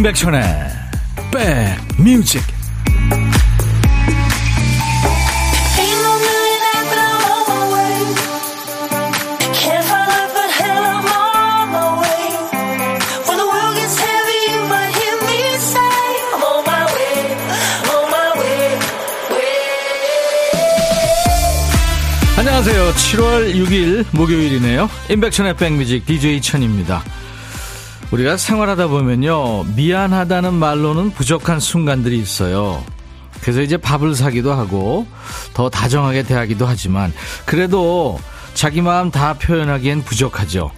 임백천의 백뮤직 안녕하세요. 7월 6일 목요일이네요. 임백천의 백뮤직 DJ 천입니다. 우리가 생활하다 보면요. 미안하다는 말로는 부족한 순간들이 있어요. 그래서 이제 밥을 사기도 하고 더 다정하게 대하기도 하지만 그래도 자기 마음 다 표현하기엔 부족하죠.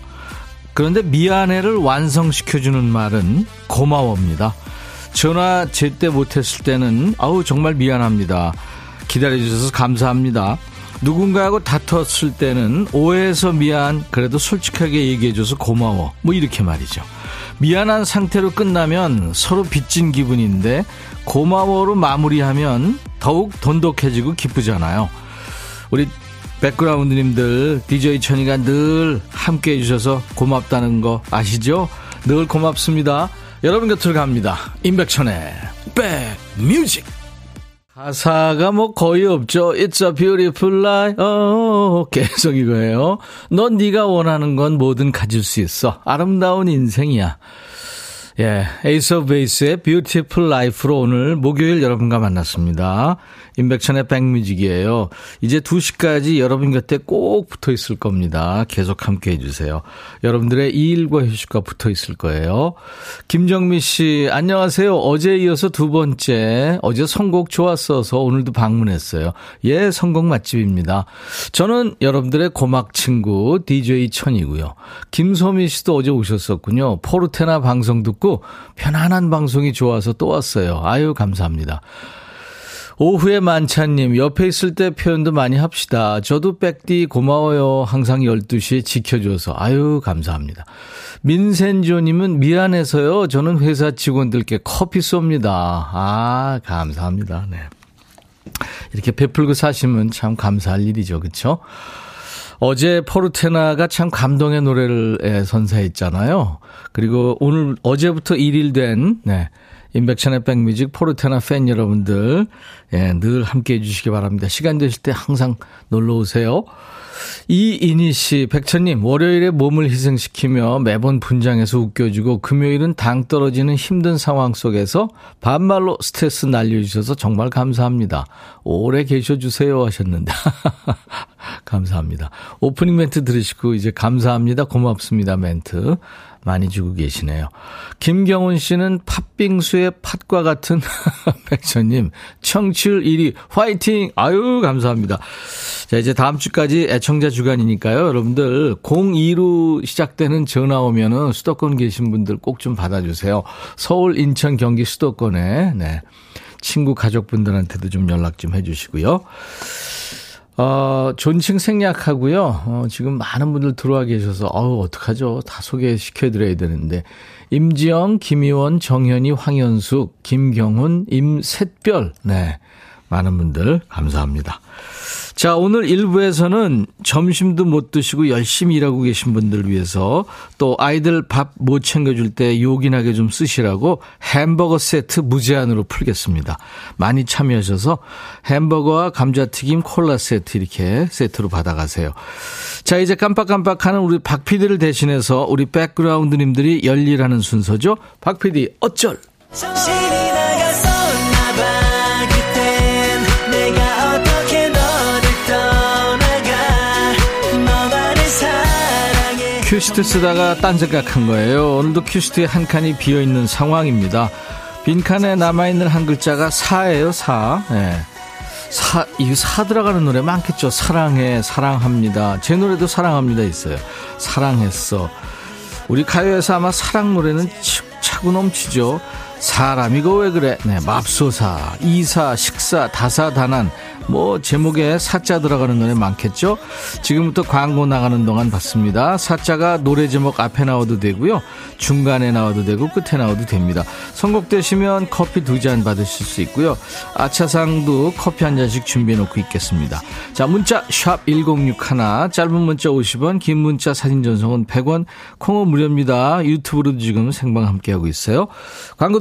그런데 미안해를 완성시켜주는 말은 고마워입니다. 전화 제때 못했을 때는 아우 정말 미안합니다. 기다려주셔서 감사합니다. 누군가하고 다퉜을 때는 오해해서 미안 그래도 솔직하게 얘기해줘서 고마워 뭐 이렇게 말이죠. 미안한 상태로 끝나면 서로 빚진 기분인데 고마워로 마무리하면 더욱 돈독해지고 기쁘잖아요. 우리 백그라운드님들 DJ 천이가 늘 함께 해주셔서 고맙다는 거 아시죠? 늘 고맙습니다. 여러분 곁으로 갑니다. 임백천의 백뮤직 가사가 뭐 거의 없죠. It's a beautiful life. 어, 계속 이거예요. 넌 네가 원하는 건 뭐든 가질 수 있어. 아름다운 인생이야. 예, Ace of Base의 Beautiful Life로 오늘 목요일 여러분과 만났습니다. 임백천의 백뮤직이에요. 이제 2시까지 여러분 곁에 꼭 붙어 있을 겁니다. 계속 함께 해주세요. 여러분들의 일과 휴식과 붙어 있을 거예요. 김정미 씨, 안녕하세요. 어제 이어서 두 번째. 어제 선곡 좋았어서 오늘도 방문했어요. 예, 선곡 맛집입니다. 저는 여러분들의 고막 친구 DJ 천이고요. 김소미 씨도 어제 오셨었군요. 포르테나 방송 듣고 편안한 방송이 좋아서 또 왔어요. 아유, 감사합니다. 오후에 만찬님, 옆에 있을 때 표현도 많이 합시다. 저도 백디 고마워요. 항상 12시에 지켜줘서. 아유, 감사합니다. 민센조님은 미안해서요. 저는 회사 직원들께 커피 쏩니다. 아, 감사합니다. 네. 이렇게 베풀고 사시면 참 감사할 일이죠. 그쵸? 어제 포르테나가 참 감동의 노래를 선사했잖아요. 그리고 오늘 어제부터 1일 된, 네. 인백천의 백뮤직 포르테나 팬 여러분들, 예, 늘 함께 해 주시기 바랍니다. 시간 되실 때 항상 놀러 오세요. 이인희 씨, 백천님, 월요일에 몸을 희생시키며 매번 분장해서 웃겨주고 금요일은 당 떨어지는 힘든 상황 속에서 반말로 스트레스 날려주셔서 정말 감사합니다. 오래 계셔주세요 하셨는데. 감사합니다. 오프닝 멘트 들으시고 이제 감사합니다. 고맙습니다 멘트. 많이 주고 계시네요. 김경훈 씨는 팥빙수의 팥과 같은 백천님, 청취율 1위, 화이팅! 아유, 감사합니다. 자, 이제 다음 주까지 애청자 주간이니까요. 여러분들, 02로 시작되는 전화 오면은 수도권 계신 분들 꼭 좀 받아주세요. 서울, 인천, 경기 수도권에, 네. 친구, 가족분들한테도 좀 연락 좀 해주시고요. 어, 존칭 생략하고요. 어, 지금 많은 분들 들어와 계셔서 어우 어떡하죠? 다 소개시켜드려야 되는데 임지영, 김희원, 정현이, 황현숙, 김경훈, 임셋별, 네 많은 분들 감사합니다. 자, 오늘 1부에서는 점심도 못 드시고 열심히 일하고 계신 분들을 위해서 또 아이들 밥 못 챙겨줄 때 요긴하게 좀 쓰시라고 햄버거 세트 무제한으로 풀겠습니다. 많이 참여하셔서 햄버거와 감자튀김 콜라 세트 이렇게 세트로 받아가세요. 자, 이제 깜빡깜빡 하는 우리 박 PD를 대신해서 우리 백그라운드님들이 열일하는 순서죠. 박 PD, 어쩔! 큐시트 쓰다가 딴 생각한 거예요. 오늘도 큐시트에 한 칸이 비어 있는 상황입니다. 빈 칸에 남아있는 한 글자가 사예요, 사. 네. 사, 이거 사 들어가는 노래 많겠죠. 사랑해, 사랑합니다. 제 노래도 사랑합니다 있어요. 사랑했어. 우리 가요에서 아마 사랑 노래는 차고 넘치죠. 사람이고 왜 그래? 네, 맙소사, 이사, 식사, 다사다난, 뭐 제목에 사자 들어가는 노래 많겠죠? 지금부터 광고 나가는 동안 봤습니다. 사자가 노래 제목 앞에 나와도 되고요. 중간에 나와도 되고 끝에 나와도 됩니다. 선곡되시면 커피 두 잔 받으실 수 있고요. 아차상도 커피 한 잔씩 준비해 놓고 있겠습니다. 자, 문자 샵 1061, 짧은 문자 50원, 긴 문자 사진 전송은 100원, 콩은 무료입니다. 유튜브로도 지금 생방 함께하고 있어요. 광고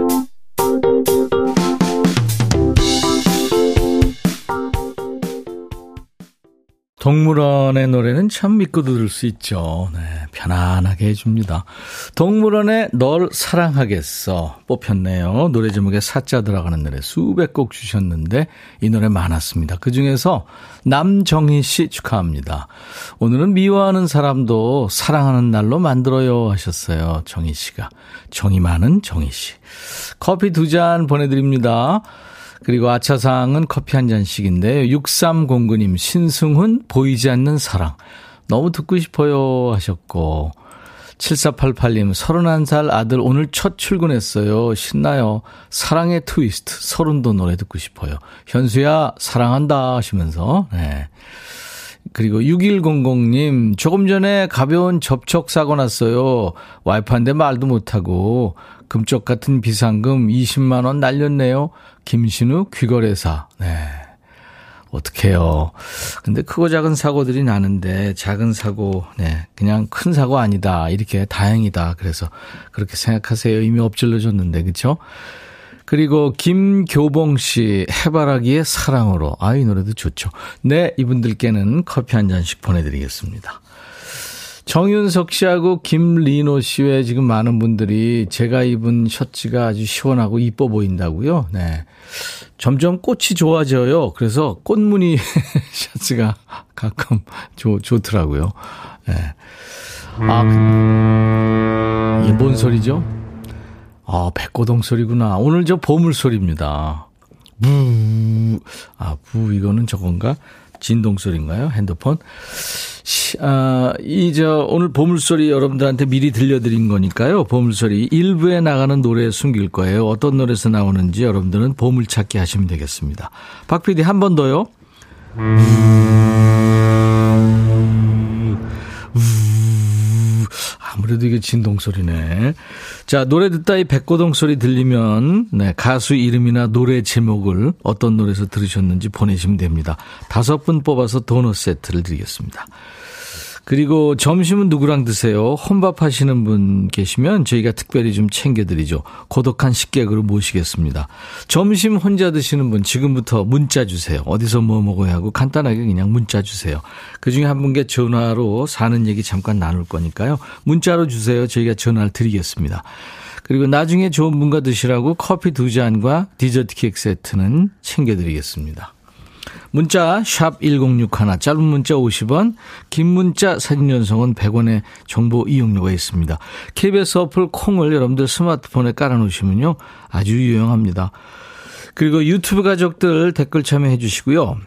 동물원의 노래는 참 믿고 들을 수 있죠. 네, 편안하게 해줍니다. 동물원의 널 사랑하겠어 뽑혔네요. 노래 제목에 사자 들어가는 노래 수백 곡 주셨는데 이 노래 많았습니다. 그 중에서 남정희 씨 축하합니다. 오늘은 미워하는 사람도 사랑하는 날로 만들어요 하셨어요. 정희 씨가. 정이 많은 정희 씨. 커피 두 잔 보내드립니다. 그리고 아차상은 커피 한 잔씩인데 6309님 신승훈 보이지 않는 사랑 너무 듣고 싶어요 하셨고 7488님 31살 아들 오늘 첫 출근했어요. 신나요. 사랑의 트위스트 서른도 노래 듣고 싶어요. 현수야 사랑한다 하시면서 네. 그리고 6100님, 조금 전에 가벼운 접촉사고 났어요. 와이프한테 말도 못하고, 금쪽 같은 비상금 20만 원 날렸네요. 김신우 귀거래사. 네. 어떡해요. 근데 크고 작은 사고들이 나는데 작은 사고, 네. 그냥 큰 사고 아니다. 이렇게 다행이다. 그래서 그렇게 생각하세요. 이미 엎질러졌는데, 그쵸? 그리고 김교봉 씨, 해바라기의 사랑으로. 아, 이 노래도 좋죠. 네, 이분들께는 커피 한 잔씩 보내드리겠습니다. 정윤석 씨하고 김리노 씨 외에 지금 많은 분들이 제가 입은 셔츠가 아주 시원하고 이뻐 보인다고요. 네. 점점 꽃이 좋아져요. 그래서 꽃무늬 셔츠가 가끔 좋, 좋더라고요. 네. 아, 이게 뭔 소리죠? 아, 백고동 소리구나. 오늘 저 보물 소리입니다. 부, 아, 부, 이거는 저건가? 진동 소리인가요? 핸드폰? 아, 이, 저, 오늘 보물소리 여러분들한테 미리 들려드린 거니까요. 보물소리 일부에 나가는 노래에 숨길 거예요. 어떤 노래에서 나오는지 여러분들은 보물찾기 하시면 되겠습니다. 박 PD 한 번 더요. 아 무래도 이게 진동 소리네. 자, 노래 듣다 이 백고동 소리 들리면, 네, 가수 이름이나 노래 제목을 어떤 노래에서 들으셨는지 보내시면 됩니다. 다섯 분 뽑아서 도넛 세트를 드리겠습니다. 그리고 점심은 누구랑 드세요? 혼밥 하시는 분 계시면 저희가 특별히 좀 챙겨드리죠. 고독한 식객으로 모시겠습니다. 점심 혼자 드시는 분 지금부터 문자 주세요. 어디서 뭐 먹어야 하고 간단하게 그냥 문자 주세요. 그 중에 한 분께 전화로 사는 얘기 잠깐 나눌 거니까요. 문자로 주세요. 저희가 전화를 드리겠습니다. 그리고 나중에 좋은 분과 드시라고 커피 두 잔과 디저트 케이크 세트는 챙겨드리겠습니다. 문자 1061, 짧은 문자 50원, 긴 문자 사진 연속은 100원의 정보 이용료가 있습니다. KBS 어플 콩을 여러분들 스마트폰에 깔아놓으시면요. 아주 유용합니다. 그리고 유튜브 가족들 댓글 참여해 주시고요.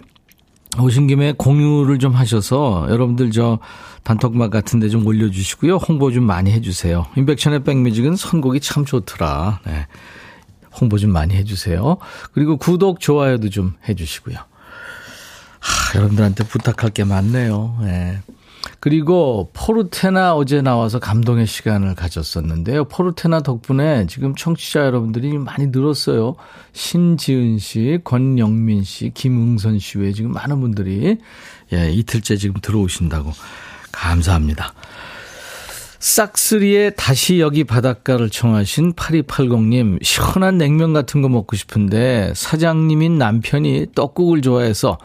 오신 김에 공유를 좀 하셔서 여러분들 저 단톡방 같은 데 좀 올려주시고요. 홍보 좀 많이 해주세요. 인백션의 백뮤직은 선곡이 참 좋더라. 네. 홍보 좀 많이 해주세요. 그리고 구독, 좋아요도 좀 해주시고요. 하, 여러분들한테 부탁할 게 많네요. 네. 그리고 포르테나 어제 나와서 감동의 시간을 가졌었는데요. 포르테나 덕분에 지금 청취자 여러분들이 많이 늘었어요. 신지은 씨, 권영민 씨, 김응선 씨 외에 지금 많은 분들이 예, 이틀째 지금 들어오신다고 감사합니다. 싹스리의 다시 여기 바닷가를 청하신 8280님, 시원한 냉면 같은 거 먹고 싶은데 사장님인 남편이 떡국을 좋아해서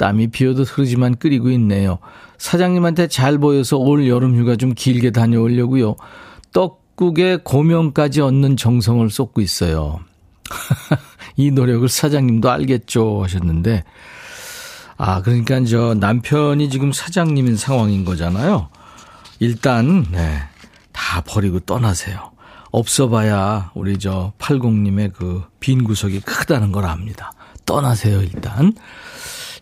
땀이 비어도 흐르지만 끓이고 있네요. 사장님한테 잘 보여서 올 여름 휴가 좀 길게 다녀오려고요. 떡국에 고명까지 얻는 정성을 쏟고 있어요. 이 노력을 사장님도 알겠죠 하셨는데 아, 그러니까 저 남편이 지금 사장님인 상황인 거잖아요. 일단, 네. 다 버리고 떠나세요. 없어 봐야 우리 저 80님의 그 빈 구석이 크다는 걸 압니다. 떠나세요, 일단.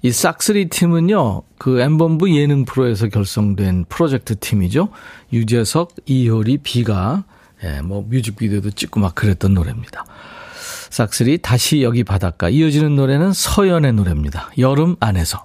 이 싹스리 팀은요, 그 엠범부 예능 프로에서 결성된 프로젝트 팀이죠. 유재석, 이효리, 비가, 예, 뭐 뮤직비디오도 찍고 막 그랬던 노래입니다. 싹스리 다시 여기 바닷가. 이어지는 노래는 서연의 노래입니다. 여름 안에서.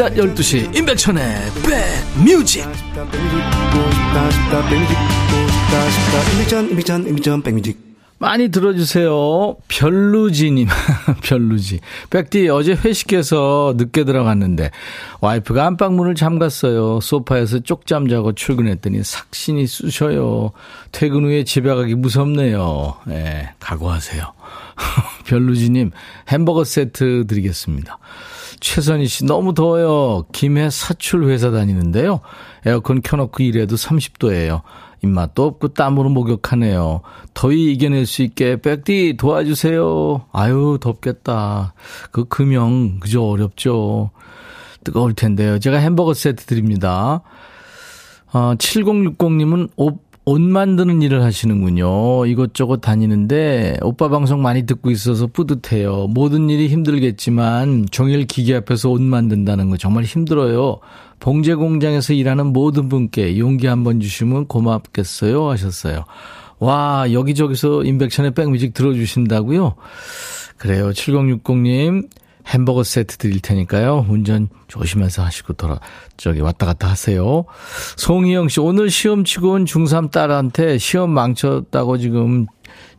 낮 12시 임백천의 백뮤직 많이 들어주세요. 별루지님, 별루지. 백디, 어제 회식해서 늦게 들어갔는데, 와이프가 안방문을 잠갔어요. 소파에서 쪽잠 자고 출근했더니 삭신이 쑤셔요. 퇴근 후에 집에 가기 무섭네요. 예, 네, 각오하세요. 별루지님, 햄버거 세트 드리겠습니다. 최선희 씨, 너무 더워요. 김해 사출 회사 다니는데요. 에어컨 켜놓고 일해도 30도예요. 입맛도 없고 땀으로 목욕하네요. 더위 이겨낼 수 있게 백디 도와주세요. 아유, 덥겠다. 그 금형, 그저 어렵죠. 뜨거울 텐데요. 제가 햄버거 세트 드립니다. 어, 7060님은 옷 옷 만드는 일을 하시는군요. 이것저것 다니는데 오빠 방송 많이 듣고 있어서 뿌듯해요. 모든 일이 힘들겠지만 종일 기계 앞에서 옷 만든다는 거 정말 힘들어요. 봉제 공장에서 일하는 모든 분께 용기 한번 주시면 고맙겠어요 하셨어요. 와, 여기저기서 인백션의 백뮤직 들어주신다고요? 그래요. 7060님 햄버거 세트 드릴 테니까요. 운전 조심해서 하시고 돌아, 저기 왔다 갔다 하세요. 송희영 씨, 오늘 시험 치고 온 중3 딸한테 시험 망쳤다고 지금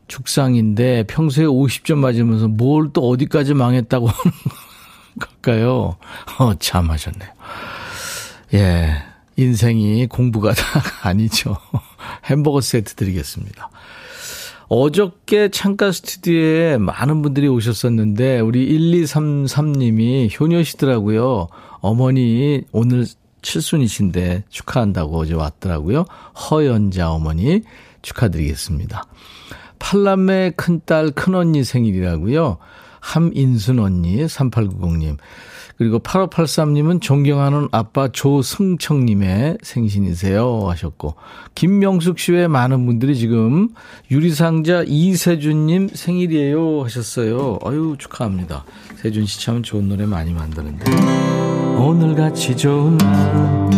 죽상인데 평소에 50점 맞으면서 뭘 또 어디까지 망했다고 걸까요? 어, 참 하셨네요. 예. 인생이 공부가 다 아니죠. 햄버거 세트 드리겠습니다. 어저께 창가 스튜디오에 많은 분들이 오셨었는데 우리 1233님이 효녀시더라고요. 어머니 오늘 칠순이신데 축하한다고 어제 왔더라고요. 허연자 어머니 축하드리겠습니다. 팔남매 큰딸 큰언니 생일이라고요. 함인순 언니 3890님. 그리고 8583님은 존경하는 아빠 조승청님의 생신이세요 하셨고 김명숙 씨외 많은 분들이 지금 유리상자 이세준님 생일이에요 하셨어요. 아유 축하합니다. 세준 씨 참 좋은 노래 많이 만드는데 오늘같이 좋은 날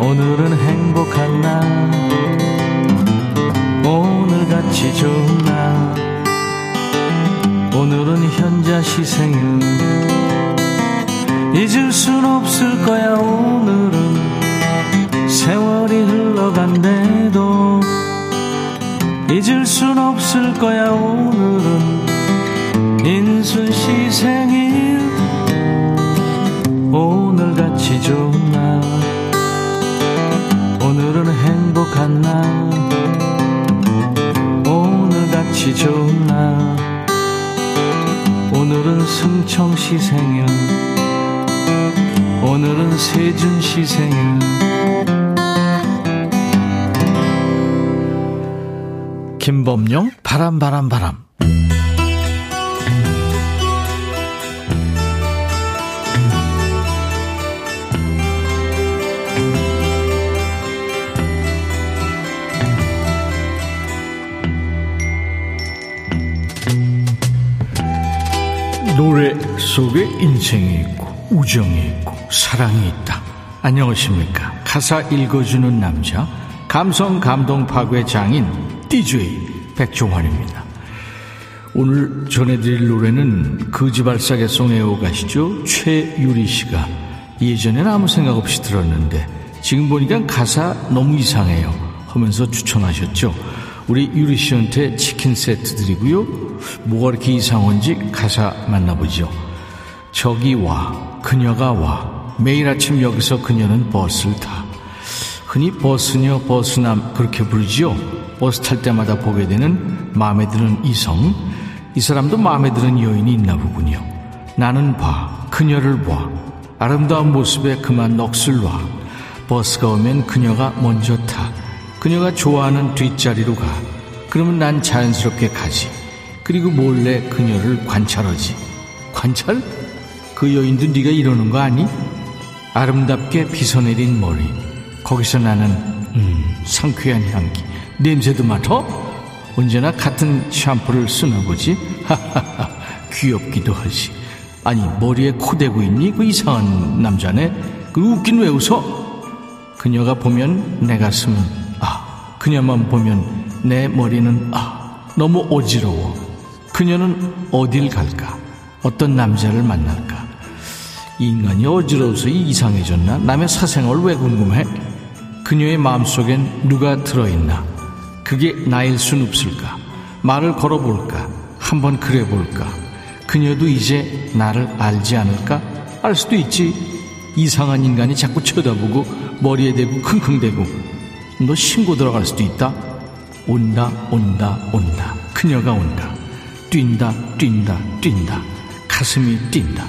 오늘은 행복한 날 오늘같이 좋은 날 오늘은 현자 시 생일 잊을 순 없을 거야 오늘은. 세월이 흘러간대도. 잊을 순 없을 거야 오늘은. 인순 씨 생일. 오늘같이 좋은 날. 오늘은 행복한 날. 오늘같이 좋은 날. 오늘은 승청 씨 생일 오늘은 세준 씨 생일 김범용 바람 바람 바람. 노래 속에 인생이 있고 우정이 있고 사랑이 있다. 안녕하십니까. 가사 읽어주는 남자, 감성 감동 파괴 장인, DJ 백종환입니다. 오늘 전해드릴 노래는 그지발사계송 애호가시죠. 최유리 씨가 예전엔 아무 생각 없이 들었는데 지금 보니까 가사 너무 이상해요. 하면서 추천하셨죠. 우리 유리 씨한테 치킨 세트 드리고요. 뭐가 이렇게 이상한지 가사 만나보죠. 저기 와, 그녀가 와. 매일 아침 여기서 그녀는 버스를 타. 흔히 버스녀, 버스남 그렇게 부르지요. 버스 탈 때마다 보게 되는 마음에 드는 이성. 이 사람도 마음에 드는 여인이 있나 보군요. 나는 봐, 그녀를 봐. 아름다운 모습에 그만 넋을 놔. 버스가 오면 그녀가 먼저 타. 그녀가 좋아하는 뒷자리로 가. 그러면 난 자연스럽게 가지. 그리고 몰래 그녀를 관찰하지. 관찰? 그 여인도 네가 이러는 거 아니? 아름답게 빗어내린 머리. 거기서 나는 음, 상쾌한 향기. 냄새도 맡아? 언제나 같은 샴푸를 쓰나 보지? 하하하. 귀엽기도 하지. 아니 머리에 코 대고 있니? 그 이상한 남자네. 그 웃긴 왜 웃어? 그녀가 보면 내 가슴은 아. 그녀만 보면 내 머리는 아. 너무 어지러워. 그녀는 어딜 갈까? 어떤 남자를 만날까? 인간이 어지러워서 이상해졌나? 남의 사생활 왜 궁금해? 그녀의 마음속엔 누가 들어있나? 그게 나일 순 없을까? 말을 걸어볼까? 한번 그래볼까? 그녀도 이제 나를 알지 않을까? 알 수도 있지. 이상한 인간이 자꾸 쳐다보고 머리에 대고 킁킁대고 너 신고 들어갈 수도 있다. 온다 온다 온다. 그녀가 온다. 뛴다 뛴다 뛴다. 가슴이 뛴다.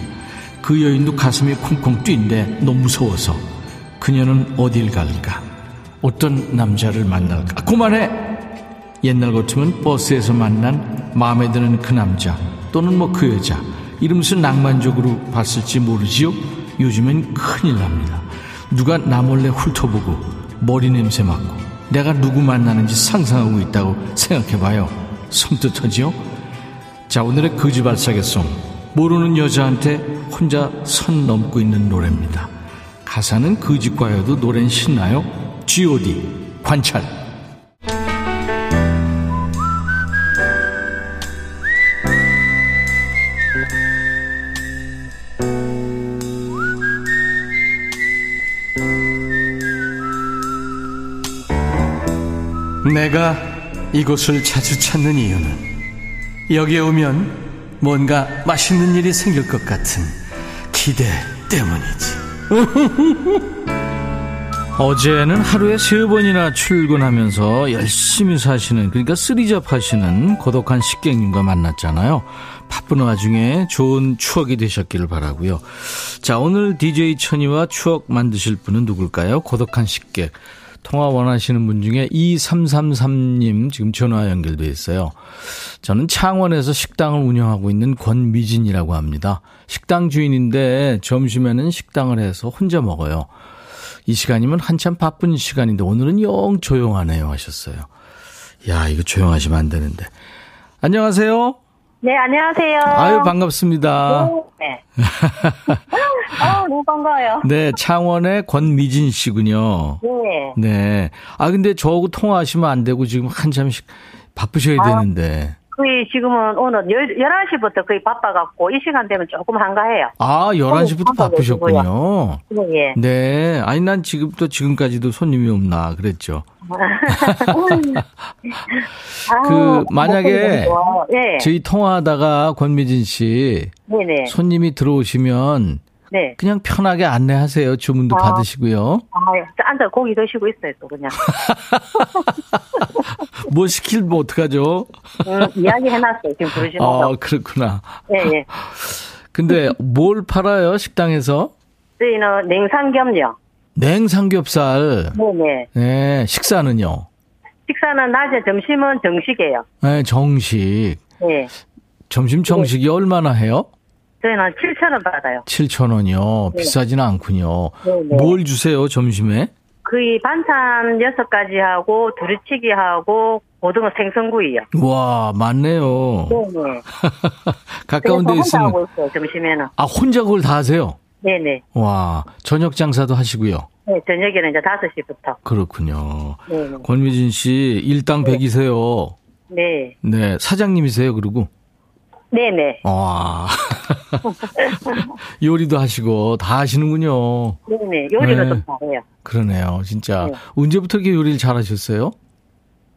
그 여인도 가슴이 쿵쿵 뛴대 너무 무서워서 그녀는 어딜 갈까? 어떤 남자를 만날까? 아, 그만해! 옛날 같으면 버스에서 만난 마음에 드는 그 남자 또는 뭐 그 여자 이러면서 낭만적으로 봤을지 모르지요? 요즘엔 큰일 납니다. 누가 나 몰래 훑어보고 머리 냄새 맡고 내가 누구 만나는지 상상하고 있다고 생각해봐요. 섬뜩하지요? 자 오늘의 거지발사계송 모르는 여자한테 혼자 선 넘고 있는 노래입니다. 가사는 거짓과여도 노래는 신나요? G.O.D. 관찰. 내가 이곳을 자주 찾는 이유는 여기에 오면 뭔가 맛있는 일이 생길 것 같은 기대 때문이지. 어제는 하루에 세 번이나 출근하면서 열심히 사시는 그러니까 쓰리잡 하시는 고독한 식객님과 만났잖아요. 바쁜 와중에 좋은 추억이 되셨기를 바라고요. 자 오늘 DJ 천이와 추억 만드실 분은 누굴까요? 고독한 식객. 통화 원하시는 분 중에 2333님 지금 전화 연결돼 있어요. 저는 창원에서 식당을 운영하고 있는 권미진이라고 합니다. 식당 주인인데 점심에는 식당을 해서 혼자 먹어요. 이 시간이면 한참 바쁜 시간인데 오늘은 영 조용하네요 하셨어요. 야, 이거 조용하시면 안 되는데. 안녕하세요. 네, 안녕하세요. 아유, 반갑습니다. 네. 아, 너무 반가워요. 네, 창원의 권미진 씨군요. 네. 네. 아, 근데 저하고 통화하시면 안 되고 지금 한참 바쁘셔야 되는데. 거의 지금은 오늘 11시부터 거의 바빠갖고 이 시간 되면 조금 한가해요. 아, 11시부터 바쁘셨군요. 네. 네. 아니, 난 지금부터 지금까지도 손님이 없나 그랬죠. 그, 만약에 네. 저희 통화하다가 권미진 씨 네네. 손님이 들어오시면 네. 그냥 편하게 안내하세요. 주문도 아, 받으시고요. 아, 앉아 고기 드시고 있어요, 또 그냥. 뭐 시킬면 어떡하죠? 음, 이야기 해놨어요, 지금 부르시는 거. 아, 그렇구나. 네, 네. 근데 뭘 팔아요, 식당에서? 저희는 냉삼겹요. 냉삼겹살. 네네. 네, 식사는요? 식사는 낮에, 점심은 정식이에요. 네, 정식. 네. 점심 정식이 네. 얼마나 해요? 저희는 7,000원 받아요. 7,000원이요? 네. 비싸지는 않군요. 네네. 뭘 주세요, 점심에? 거의 반찬 6가지 하고, 두루치기 하고, 고등어 생선구이요. 와, 많네요. 네네. 가까운 데 있으면. 혼자 하고 있어요, 점심에는. 아, 혼자 그걸 다 하세요? 네네. 와, 저녁 장사도 하시고요. 네, 저녁에는 이제 5시부터. 그렇군요. 네. 권미진 씨, 일당 네. 100이세요. 네. 네, 사장님이세요, 그리고? 네네. 와. 요리도 하시고 다 하시는군요. 네네. 요리도 네. 좀 잘해요. 그러네요. 진짜. 네. 언제부터 이렇게 요리를 잘하셨어요?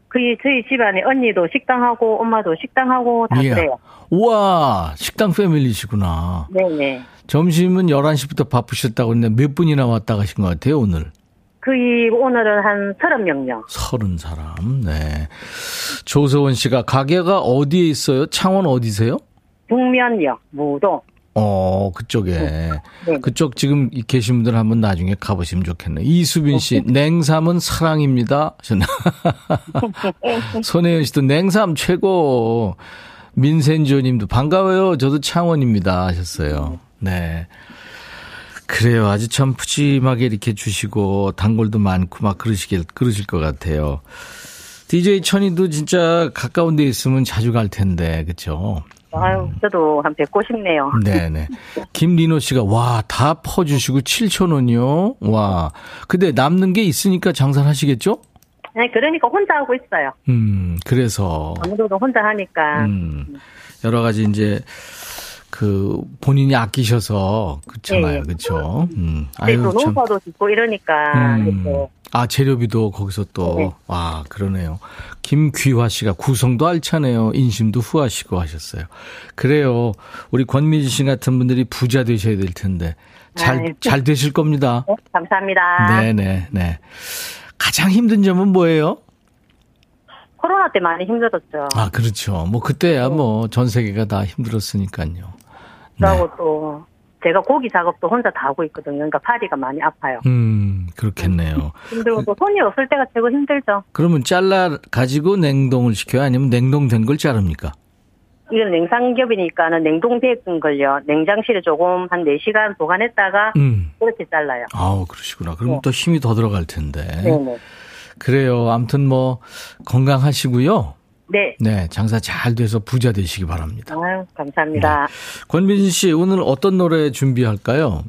그 저희 집안에 언니도 식당하고 엄마도 식당하고 다 이야. 그래요. 우와, 식당 패밀리시구나. 네네. 점심은 11시부터 바쁘셨다고 했는데 몇 분이나 왔다 가신 것 같아요, 오늘? 거의 오늘은 한 서른 명요. 서른 사람, 네. 조서원 씨가 가게가 어디에 있어요? 창원 어디세요? 북면역, 무도. 어, 그쪽에. 네. 그쪽 지금 계신 분들 한번 나중에 가보시면 좋겠네요. 이수빈 씨, 냉삼은 사랑입니다. 하셨나? 손혜연 씨도 냉삼 최고. 민센조 님도 반가워요. 저도 창원입니다. 하셨어요. 네. 그래요. 아주 참 푸짐하게 이렇게 주시고, 단골도 많고 막 그러시길, 그러실 것 같아요. DJ 천이도 진짜 가까운 데 있으면 자주 갈 텐데, 그쵸? 아유, 저도 한 뵙고 싶네요. 네네. 김리노 씨가, 와, 다 퍼주시고 7,000원이요? 와. 근데 남는 게 있으니까 장사를 하시겠죠? 네, 그러니까 혼자 하고 있어요. 음, 그래서. 아무래도 혼자 하니까. 음, 여러 가지 이제, 그, 본인이 아끼셔서, 그렇잖아요. 네. 그쵸? 음. 또 참. 농사도 짓고 이러니까. 음. 아, 재료비도 거기서 또, 네. 와, 그러네요. 김귀화 씨가 구성도 알차네요. 인심도 후하시고 하셨어요. 그래요. 우리 권미지 씨 같은 분들이 부자 되셔야 될 텐데. 잘, 아유. 잘 되실 겁니다. 네, 감사합니다. 네네, 네. 가장 힘든 점은 뭐예요? 코로나 때 많이 힘들었죠. 아, 그렇죠. 뭐, 그때야 뭐, 전 세계가 다 힘들었으니까요. 네. 그리고 또 제가 고기 작업도 혼자 다 하고 있거든요. 그러니까 파리가 많이 아파요. 음, 그렇겠네요. 힘들고 또 손이 없을 때가 최고 힘들죠. 그러면 잘라 가지고 냉동을 시켜요? 아니면 냉동된 걸 자릅니까? 이건 냉장겹이니까는 냉동된 걸요. 냉장실에 조금 한 4시간 보관했다가 음. 그렇게 잘라요. 아우, 그러시구나. 그럼 네. 또 힘이 더 들어갈 텐데. 네네. 그래요. 아무튼 뭐, 건강하시고요. 네. 네, 장사 잘 돼서 부자 되시기 바랍니다. 아유, 감사합니다. 권빈진 씨, 오늘 어떤 노래 준비할까요?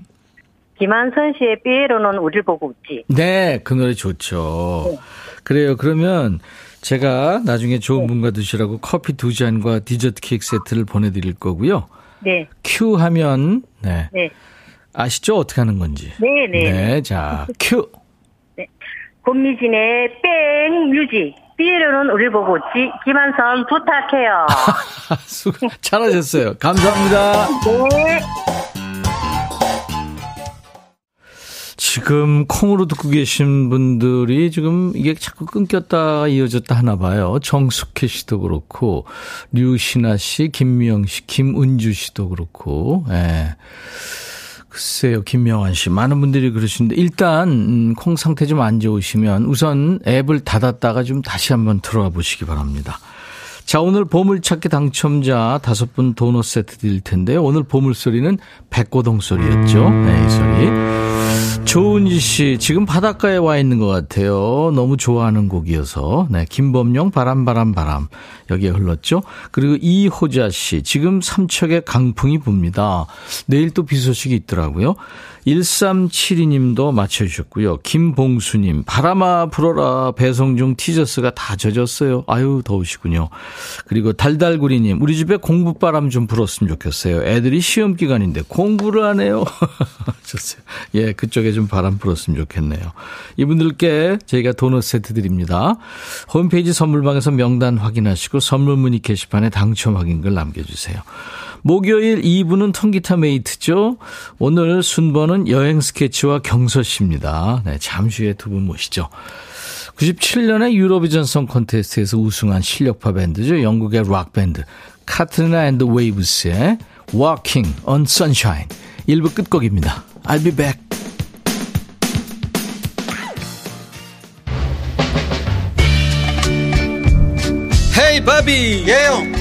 김한선 씨의 삐에로는 우릴 보고 웃지. 네, 그 노래 좋죠. 그래요. 그러면 제가 나중에 좋은 분과 드시라고 커피 두 잔과 디저트 케이크 세트를 보내드릴 거고요. 네. 큐 하면, 네. 네. 아시죠? 어떻게 하는 건지. 네네. 네, 자, 큐. 권미진의 뺑 뮤직. 삐에로는 우릴 보고 웃지. 김한선 부탁해요. 수고, 잘하셨어요. 감사합니다. 네. 지금 콩으로 듣고 계신 분들이 지금 이게 자꾸 끊겼다가 이어졌다 하나 봐요. 정숙혜 씨도 그렇고, 류신아 씨, 김미영 씨, 김은주 씨도 그렇고, 예. 글쎄요, 김명환 씨. 많은 분들이 그러시는데, 일단, 음, 콩 상태 좀 안 좋으시면 우선 앱을 닫았다가 좀 다시 한번 들어가 보시기 바랍니다. 자, 오늘 보물찾기 당첨자 다섯 분 도넛 세트 드릴 텐데요. 오늘 보물소리는 백고동 소리였죠. 네, 이 소리. 조은지 씨, 지금 바닷가에 와 있는 것 같아요. 너무 좋아하는 곡이어서. 네, 김범용 바람, 바람, 바람. 여기에 흘렀죠. 그리고 이호자 씨, 지금 삼척에 강풍이 붑니다. 내일 또 비 소식이 있더라고요. 1372님도 맞춰주셨고요. 김봉수님, 바람아 불어라. 배송중 티저스가 다 젖었어요. 아유, 더우시군요. 그리고 달달구리님, 우리 집에 공부바람 좀 불었으면 좋겠어요. 애들이 시험 기간인데 공부를 하네요. 좋어요. 예, 그쪽에 좀 바람 불었으면 좋겠네요. 이분들께 저희가 도넛 세트 드립니다. 홈페이지 선물방에서 명단 확인하시고 선물 문의 게시판에 당첨 확인글 남겨주세요. 목요일 2부는 통기타 mate죠. 오늘 순번은 여행 스케치와 경서 씨입니다. 네, 잠시 후에 두 분 모시죠. 97년에 Eurovision Song Contest에서 우승한 실력파 밴드죠. 영국의 락 밴드 Katrina and the Waves의 Walking on Sunshine 1부 끝곡입니다. I'll be back. 헤이 바비 예영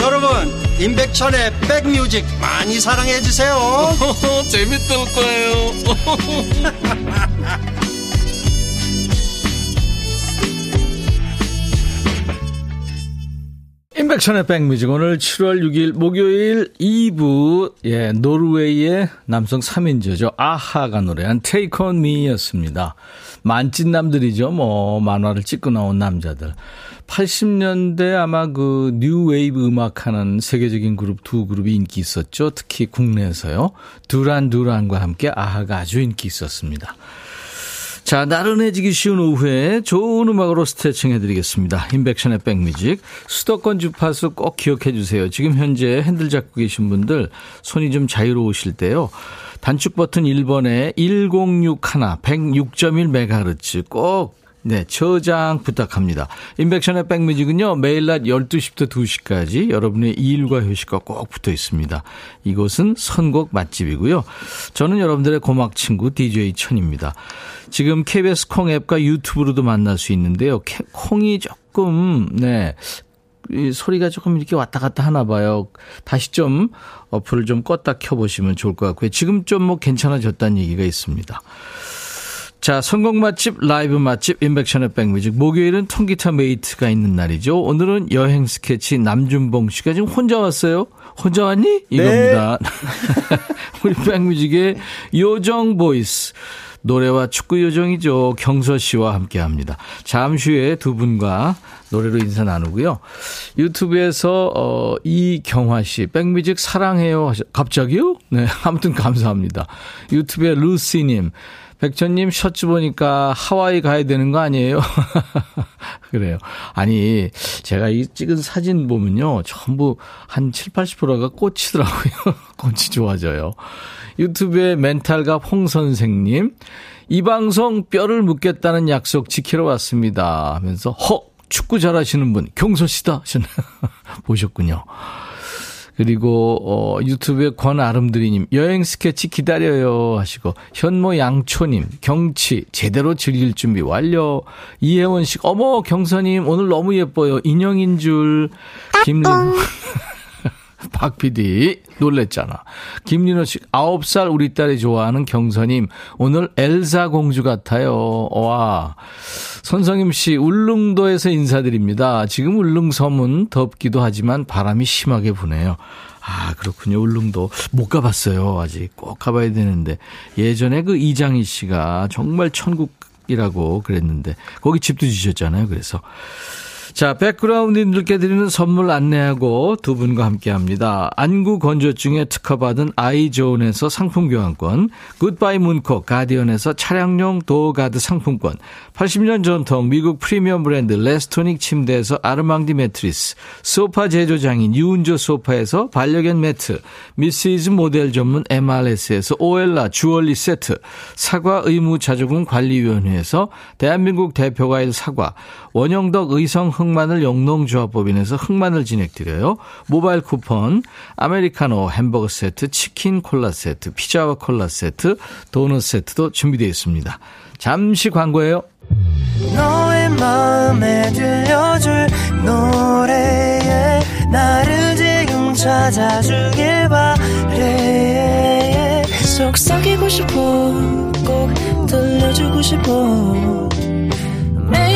여러분 임백천의 백뮤직 많이 사랑해 주세요. 재밌을 거예요. 인백션의 백뮤직 오늘 7월 6일 목요일 2부 예 노르웨이의 남성 3인조죠. 아하가 노래한 Take On Me였습니다 만찢남들이죠 뭐 만화를 찍고 나온 남자들 80년대 아마 그 뉴웨이브 음악하는 세계적인 그룹 두 그룹이 인기 있었죠 특히 국내에서요 두란 두란과 함께 아하가 아주 인기 있었습니다 자, 나른해지기 쉬운 오후에 좋은 음악으로 스트레칭 해드리겠습니다. 인백션의 백뮤직. 수도권 주파수 꼭 기억해 주세요. 지금 현재 핸들 잡고 계신 분들 손이 좀 자유로우실 때요. 단축 버튼 1번에 1061 106.1MHz 꼭 네, 저장 부탁합니다. 인백션의 백뮤직은요, 매일 낮 12시부터 2시까지 여러분의 일과 휴식과 꼭 붙어 있습니다. 이곳은 선곡 맛집이고요. 저는 여러분들의 고막 친구 DJ 천입니다. 지금 KBS 콩 앱과 유튜브로도 만날 수 있는데요. 콩이 조금, 네, 이 소리가 조금 이렇게 왔다 갔다 하나 봐요. 다시 좀 어플을 좀 껐다 켜보시면 좋을 것 같고요. 지금 좀 뭐 괜찮아졌다는 얘기가 있습니다. 자, 선곡 맛집, 라이브 맛집, 임백천의 백뮤직. 목요일은 통기타 mate가 있는 날이죠. 오늘은 여행 스케치 남준봉 씨가 지금 혼자 왔어요. 혼자 왔니? 이겁니다. 네. 우리 백뮤직의 요정 voice. 노래와 축구 요정이죠. 경서 씨와 함께 합니다. 잠시 후에 두 분과 노래로 인사 나누고요. 유튜브에서 어 이경화 씨 백뮤직 사랑해요 하셨 갑자기요? 네. 아무튼 감사합니다. 유튜브에 루시 님 백천님 셔츠 보니까 하와이 가야 되는 거 아니에요? 그래요. 아니, 제가 이 찍은 사진 보면요. 전부 한 7, 80%가 꽃이더라고요. 꽃이 좋아져요. 유튜브에 멘탈갑 홍 선생님. 이 방송 뼈를 묻겠다는 약속 지키러 왔습니다. 하면서, 허! 축구 잘하시는 분, 경서씨다. 하셨나 보셨군요. 그리고 어 유튜브에 권아름드리님 여행 스케치 기다려요 하시고 현모 양초님 경치 제대로 즐길 준비 완료 이혜원 씨 어머 경서님 오늘 너무 예뻐요 인형인 줄 김림 박 PD 놀랬잖아. 김민호 씨 9살 우리 딸이 좋아하는 경서님 오늘 엘사 공주 같아요. 와. 선성임 씨 울릉도에서 인사드립니다. 지금 울릉섬은 덥기도 하지만 바람이 심하게 부네요. 아, 그렇군요. 울릉도. 못 가봤어요. 아직 꼭 가봐야 되는데. 예전에 그 이장희 씨가 정말 천국 이라고 그랬는데, 거기 집도 지셨잖아요. 그래서. 자, background님들께 드리는 선물 안내하고 두 분과 함께 합니다. 안구 건조증에 특허받은 아이존에서 상품 교환권, 굿바이 문콕 가디언에서 차량용 door guard 상품권, 80년 전통 미국 프리미엄 브랜드 레스토닉 침대에서 아르망디 매트리스, 소파 제조장인 유운조 소파에서 반려견 매트, 미시즈 모델 전문 MRS에서 오엘라 주얼리 세트, 사과 의무 자조금 관리위원회에서 대한민국 대표과일 사과, 원형덕 의성 흑마늘 영농조합법인에서 흑마늘 진행드려요. 모바일 쿠폰, 아메리카노 햄버거 세트, 치킨 콜라 세트, 피자와 콜라 세트, 도넛 세트도 준비되어 있습니다. 잠시 광고예요. 너의 마음에 들려줄 노래에 나를 지금 찾아주길 바래 속삭이고 싶어 꼭 들려주고 싶어 매우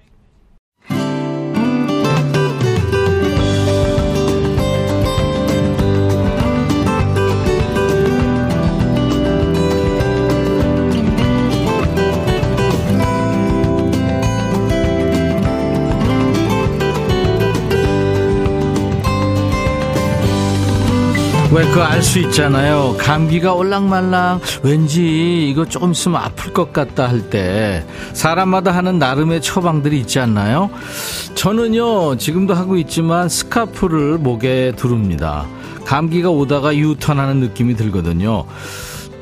왜 그거 알 수 있잖아요. 감기가 올랑말랑 왠지 이거 조금 있으면 아플 것 같다 할 때 사람마다 하는 나름의 처방들이 있지 않나요? 저는요 지금도 하고 있지만 스카프를 목에 두릅니다. 감기가 오다가 유턴하는 느낌이 들거든요.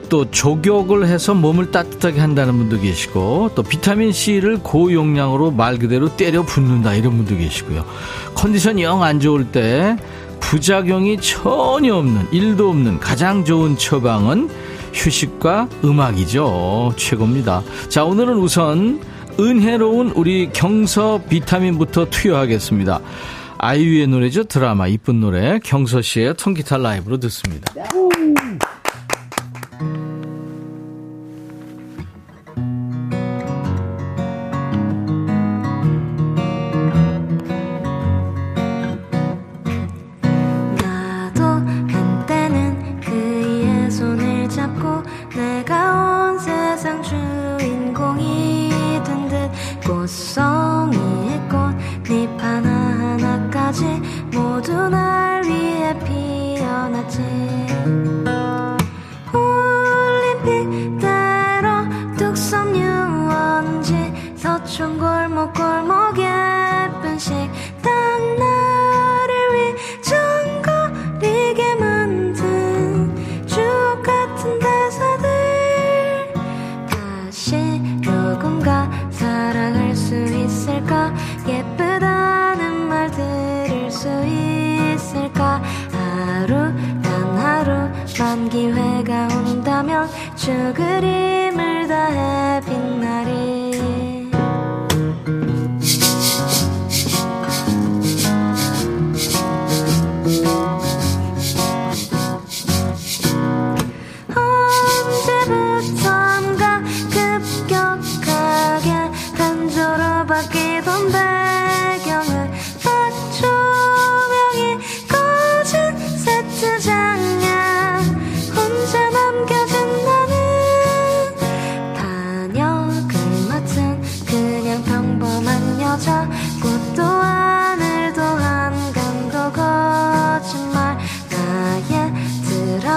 또 조격을 해서 몸을 따뜻하게 한다는 분도 계시고 또 비타민 C를 고용량으로 말 그대로 때려 붓는다 이런 분도 계시고요. 컨디션이 영안 좋을 때 부작용이 전혀 없는, 일도 없는 가장 좋은 처방은 휴식과 음악이죠. 최고입니다. 자, 오늘은 우선 은혜로운 우리 경서 비타민부터 투여하겠습니다. 아이유의 노래죠. 드라마 이쁜 노래 경서 씨의 통기타 라이브로 듣습니다.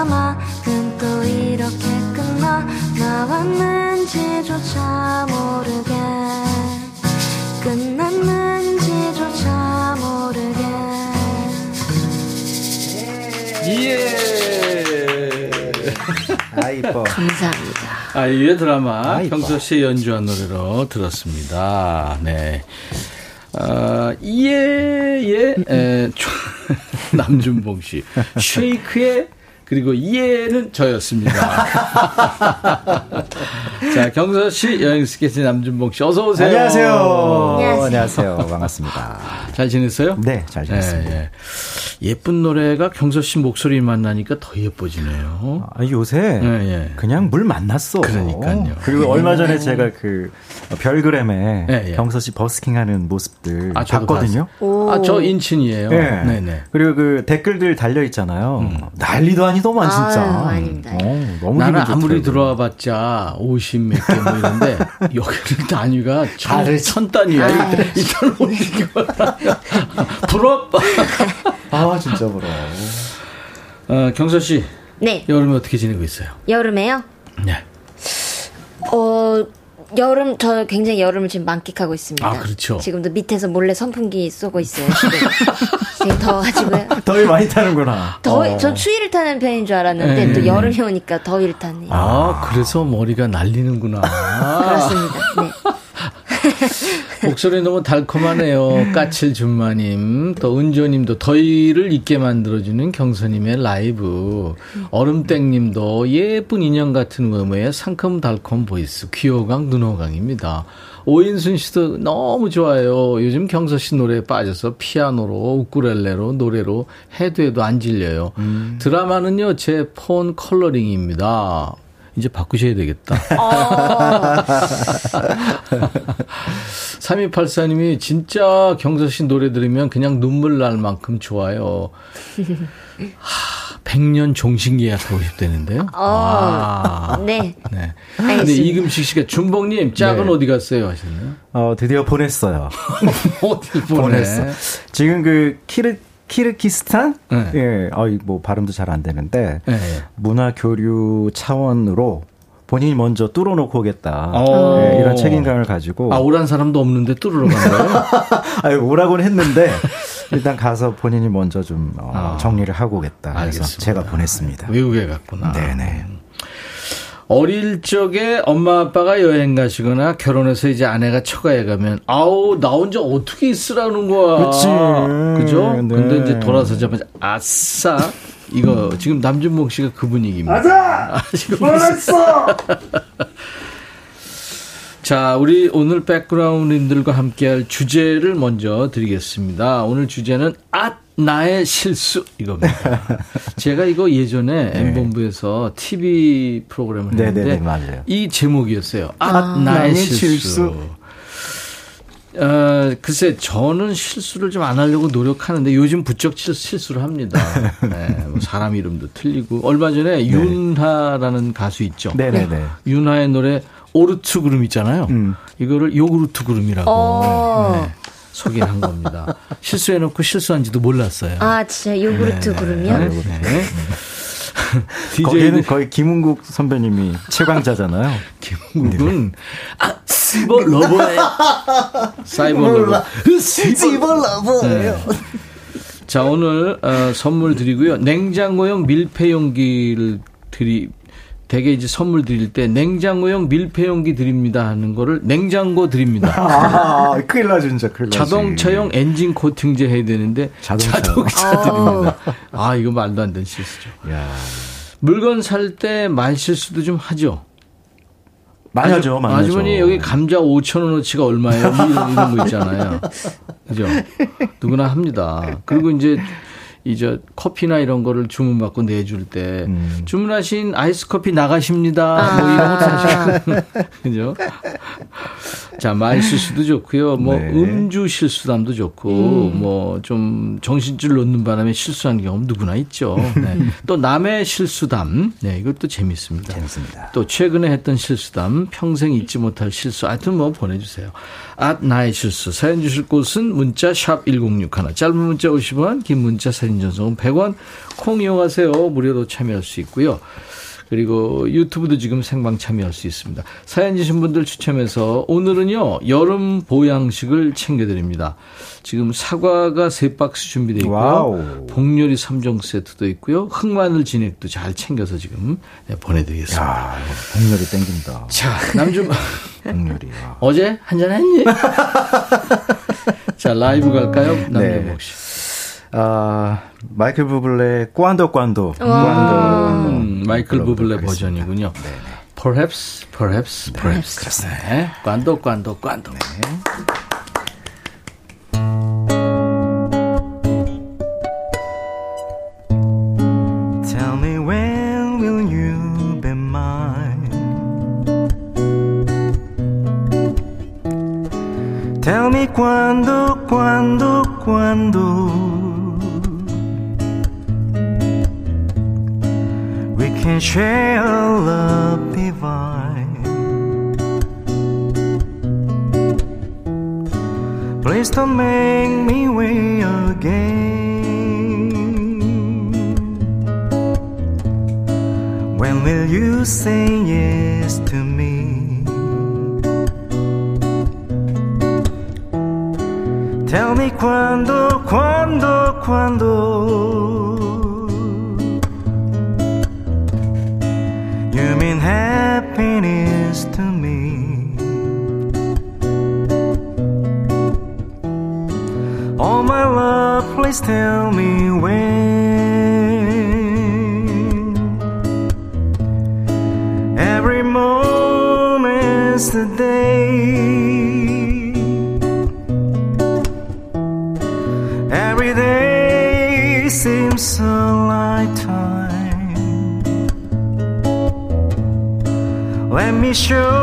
드라마는 또 이렇게 끝나 나왔는지조차 모르게 끝났는지조차 모르게 예. 아 이뻐. 감사합니다. 아이유의 드라마 아. 경서 씨 연주한 노래로 들었습니다. 네. 아, 예 예 에, 초- 남준봉 씨 쉐이크의 그리고 예는 저였습니다. 자 경서 씨 여행 스케치 남준봉 씨 어서 오세요. 안녕하세요. 안녕하세요. 안녕하세요. 반갑습니다. 잘 지냈어요? 네, 잘 지냈습니다. 예, 예. 예쁜 노래가 경서 씨 목소리 만 나니까 더 예뻐지네요. 아, 요새 예, 예. 그냥 물 만났어. 그러니까요. 그리고 얼마 전에 제가 그 별그램에 예, 예. 경서 씨 버스킹하는 모습들 아, 봤거든요. 아, 저 인친이에요. 예. 네네. 그리고 그 댓글들 달려 있잖아요. 난리도 아니 더만 진짜. 아유, 아닙니다. 어, 너무 나는 아무리 좋더라고요. 들어와 봤자 50몇 개 뭐 이런데 여기는 단위가 천. 천 단위야. 일단, 일단 올리기 부럽다. 아 진짜 부러워. 어, 경서 씨, 네, 여름에 어떻게 지내고 있어요? 여름에요? 네. 어, 여름, 저 굉장히 여름을 지금 만끽하고 있습니다. 아, 그렇죠. 지금도 밑에서 몰래 선풍기 쏘고 있어요. 지금, 지금 더워가지고요. 더위 많이 타는구나. 더위, 어. 전 추위를 타는 편인 줄 알았는데 네. 또 여름이 오니까 더위를 타네요. 아, 그래서 머리가 날리는구나. 그렇습니다. 네. 목소리 너무 달콤하네요. 까칠 준마님, 또 은조님도 더위를 잊게 만들어주는 경서님의 라이브. 얼음땡님도 예쁜 인형 같은 외모에 상큼 달콤 voice. 귀호강, 눈호강입니다. 오인순 씨도 너무 좋아요. 요즘 경서 씨 노래에 빠져서 피아노로, 우쿠렐레로, 노래로 해도 해도 안 질려요. 드라마는요, 제 폰 컬러링입니다. 이제 바꾸셔야 되겠다. 3284님이 진짜 경서 씨 노래 들으면 그냥 눈물 날 만큼 좋아요. 하, 100년 종신 계약 하고 싶다는데요. 아. 네. 네. 근데 알겠습니다. 이금식 씨가 준봉님 짝은 네. 어디 갔어요 하셨나요? 어, 드디어 보냈어요. 보내? 보냈어. 지금 그 키르 키르키스탄? 네. 예, 어이 뭐 발음도 잘 안 되는데 네. 문화 교류 차원으로 본인이 먼저 뚫어놓고 오겠다. 어. 예, 이런 책임감을 가지고 아 오란 사람도 없는데 뚫으러 간 거예요? 아유, 오라고는 했는데 일단 가서 본인이 먼저 좀 어, 아. 정리를 하고 오겠다. 그래서 알겠습니다. 제가 보냈습니다. 외국에 갔구나. 네네. 어릴 적에 엄마 아빠가 여행 가시거나 결혼해서 이제 아내가 처가에 가면 아우 나 혼자 어떻게 있으라는 거야. 그치. 그죠? 네. 근데 이제 돌아서자마자 아싸 이거 지금 남준봉 씨가 그 분위기입니다. 아싸. 잘했어. 자, 우리 오늘 백그라운드님들과 함께할 주제를 먼저 드리겠습니다. 오늘 주제는 앗 나의 실수 이겁니다. 제가 이거 예전에 M본부에서 TV 프로그램을 네, 했는데 네, 네, 맞아요. 이 제목이었어요. 앗 나의 나의 실수. 실수. 어, 글쎄, 저는 실수를 좀 안 하려고 노력하는데 요즘 부쩍 실- 실수를 합니다. 네, 뭐 사람 이름도 틀리고. 얼마 전에 윤하라는 가수 있죠. 네, 네, 네. 윤하의 노래 오르트 그룹 있잖아요. 음. 이거를 요구르트 그룹이라고 어. 네, 소개한 겁니다. 실수해놓고 실수한지도 몰랐어요. 아, 진짜 요구르트 구름이요? 네. 거기는 DJ는 거의 김흥국 선배님이 최강자잖아요. 김흥국은 아 시버 lover예요. Cyber Lover. 시버 lover예요. 자 오늘 어, 선물 드리고요. 냉장고용 밀폐 용기를 드리. 대개 이제 선물 드릴 때 냉장고용 밀폐용기 드립니다 하는 거를 냉장고 드립니다. 아, 큰일 나죠, 진짜 큰일 나지. 자동차용 엔진 코팅제 해야 되는데 자동차. 자동차 드립니다. 아 이거 말도 안 되는 실수죠. 야 물건 살 때 말 실수도 좀 하죠. 많이 아주- 하죠, 많이 하죠. 아주머니 여기 감자 5천 원어치가 얼마예요? 뭐 이런, 이런 거 있잖아요. 그죠? 누구나 합니다. 그리고 이제 이제 커피나 이런 거를 주문받고 내줄 때 음. 주문하신 아이스 커피 나가십니다. 뭐 이런 거 사실 그죠? 자, 말 실수도 좋고요. 뭐 네. 음주 실수담도 좋고 뭐좀 정신줄 놓는 바람에 실수한 경험 누구나 있죠. 네. 또 남의 실수담. 네, 이것도 재밌습니다. 재밌습니다. 또 최근에 했던 실수담, 평생 잊지 못할 실수, 하여튼 뭐 보내 주세요. 아, 나의 실수. 사연 주실 곳은 문자 샵 1061. 짧은 문자 50원, 긴 문자 사진 전송은 100원. 콩 이용하세요. 무료로 참여할 수 있고요. 그리고 유튜브도 지금 생방 참여할 수 있습니다. 사연 주신 분들 추첨해서 오늘은요, 여름 보양식을 챙겨드립니다. 지금 사과가 세 박스 준비되어 있고요. Wow. 복요리 3종 세트도 있고요. 흑마늘 진액도 잘 챙겨서 지금 네, 보내드리겠습니다. 야, 복렬이 땡긴다. 자, 남준 복렬이. 와. 어제 한잔 했니? 자, 라이브 갈까요? 네. 남준복 씨. 아, 마이클 부블레 꽌도 꽌도. 음, 마이클 부블레 그렇습니다. 버전이군요. Perhaps, perhaps, perhaps. 네. 꽌도, 꽌도, 꽌도. Tell me when will you be mine? Tell me quando, quando, quando can share a love divine. Please don't make me wait again. When will you say yes to me? Tell me quando, quando, quando happiness to me. Oh my love, please tell me when Show.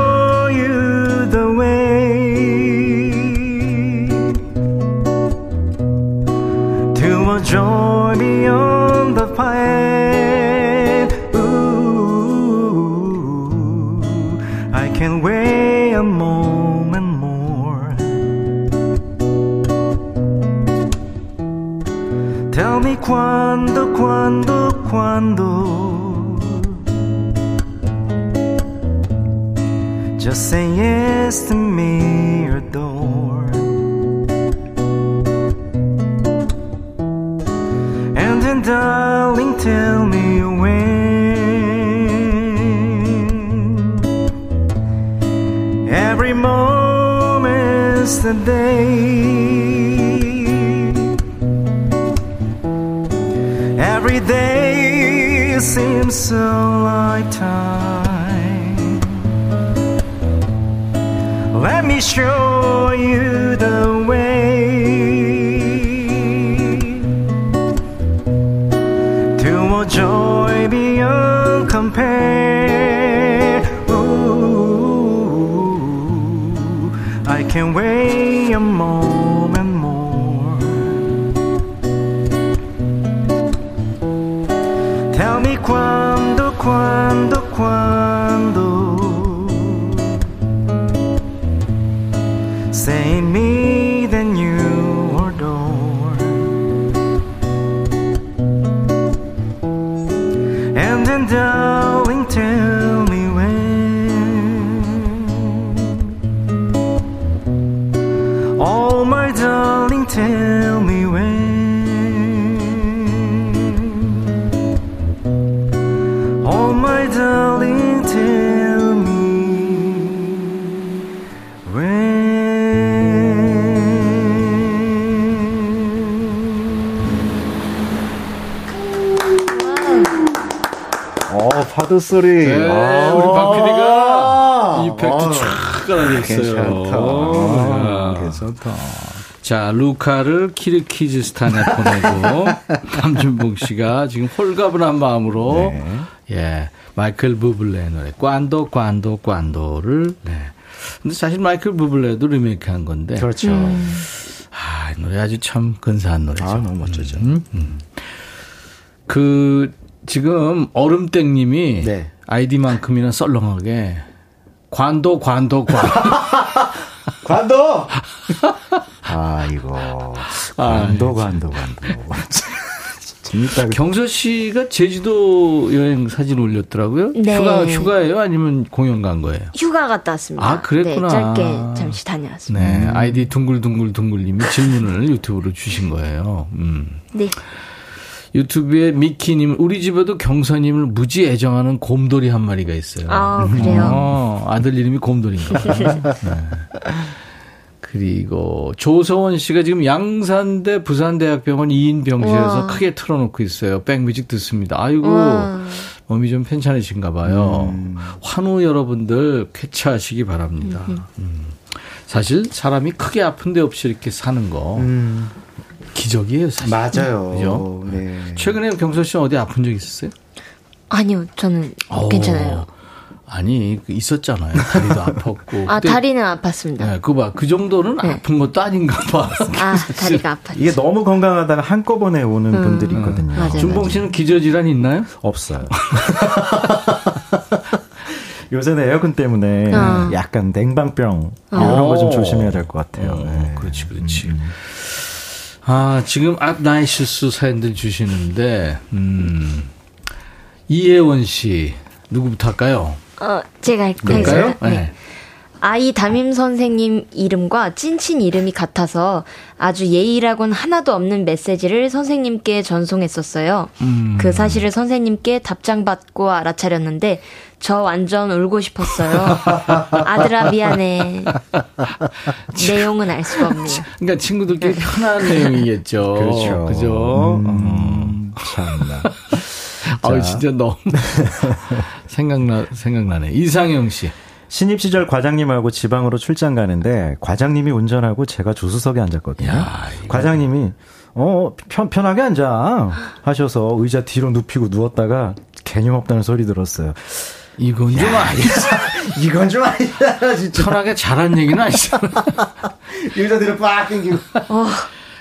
So. Tell me quando, quando, 어, 파도 소리. 네, 아, 우리 박 PD가 이펙트 아, 쫙 깔아줬어요. 괜찮다. 아, 괜찮다. 자, 루카를 키르키즈스탄에 보내고 함준봉 씨가 지금 홀가분한 마음으로 네. 예 마이클 부블레의 노래 꽌도 꽌도 꽌도를 네. 근데 사실 마이클 부블레도 리메이크한 건데 그렇죠. 아, 이 노래 아주 참 근사한 노래죠. 아, 너무 멋지죠. 음, 음. 그 지금 얼음땡님이 네. 아이디만큼이나 썰렁하게 관도 관도 관. 관도! 아, 이거. 관도, 관도, 관도. 재밌다. 경서 씨가 제주도 여행 사진 올렸더라고요. 네. 휴가 휴가예요? 아니면 공연 간 거예요? 휴가 갔다 왔습니다. 아, 그랬구나. 네, 짧게 잠시 다녀왔습니다. 네, 아이디 둥글둥글둥글님이 질문을 유튜브로 주신 거예요. 음. 네. 유튜브에 미키님, 우리 집에도 경서님을 무지 애정하는 곰돌이 한 마리가 있어요. 아, 그래요? 어, 아들 이름이 곰돌인가 봐요. 네. 그리고 조서원 씨가 지금 양산대 부산대학병원 2인 병실에서 우와. 크게 틀어놓고 있어요. 백뮤직 듣습니다. 아이고, 우와. 몸이 좀 괜찮으신가 봐요. 음. 환우 여러분들 쾌차하시기 바랍니다. 음. 사실 사람이 크게 아픈 데 없이 이렇게 사는 거 음, 기적이에요, 사실. 맞아요. 그죠? 네. 최근에 경서 씨 어디 아픈 적 있었어요? 아니요, 저는 괜찮아요. 어, 아니, 그 있었잖아요. 다리도 아팠고. 아, 그때- 다리는 아팠습니다. 네, 그거 봐. 그 정도는 네. 아픈 것도 아닌가 봐. 아, 다리가 아팠죠. 이게 너무 건강하다가 한꺼번에 오는 음, 분들이 있거든요. 맞아요. 준봉 씨는 기저질환 있나요? 없어요. 요새는 에어컨 때문에 어. 약간 냉방병 어. 이런 거 좀 조심해야 될 것 같아요. 어, 네. 그렇지, 그렇지. 아, 지금 앞나이 실수 사연들 주시는데, 음, 이혜원 씨, 누구부터 할까요? 어, 제가 그럴까요? 하겠습니다. 네. 아이 담임 선생님 이름과 찐친 이름이 같아서 아주 예의라곤 하나도 없는 메시지를 선생님께 전송했었어요. 음. 그 사실을 선생님께 답장받고 알아차렸는데 저 완전 울고 싶었어요. 아들아 미안해. 내용은 알 수가 없네요. 그러니까 친구들끼리 편한 내용이겠죠. 그렇죠. 그죠? 음, 참나. 아, 진짜 너무 생각나 생각나네. 이상영 씨. 신입 시절 과장님하고 지방으로 출장 가는데 과장님이 운전하고 제가 조수석에 앉았거든요. 야, 과장님이 어 편, 편하게 앉아 하셔서 의자 뒤로 눕히고 누웠다가 개념 없다는 소리 들었어요. 이건 좀 아니지. 이건 좀 아니잖아 진짜. 편하게 잘한 얘기는 아니잖아. 의자 뒤로 빡 당기고.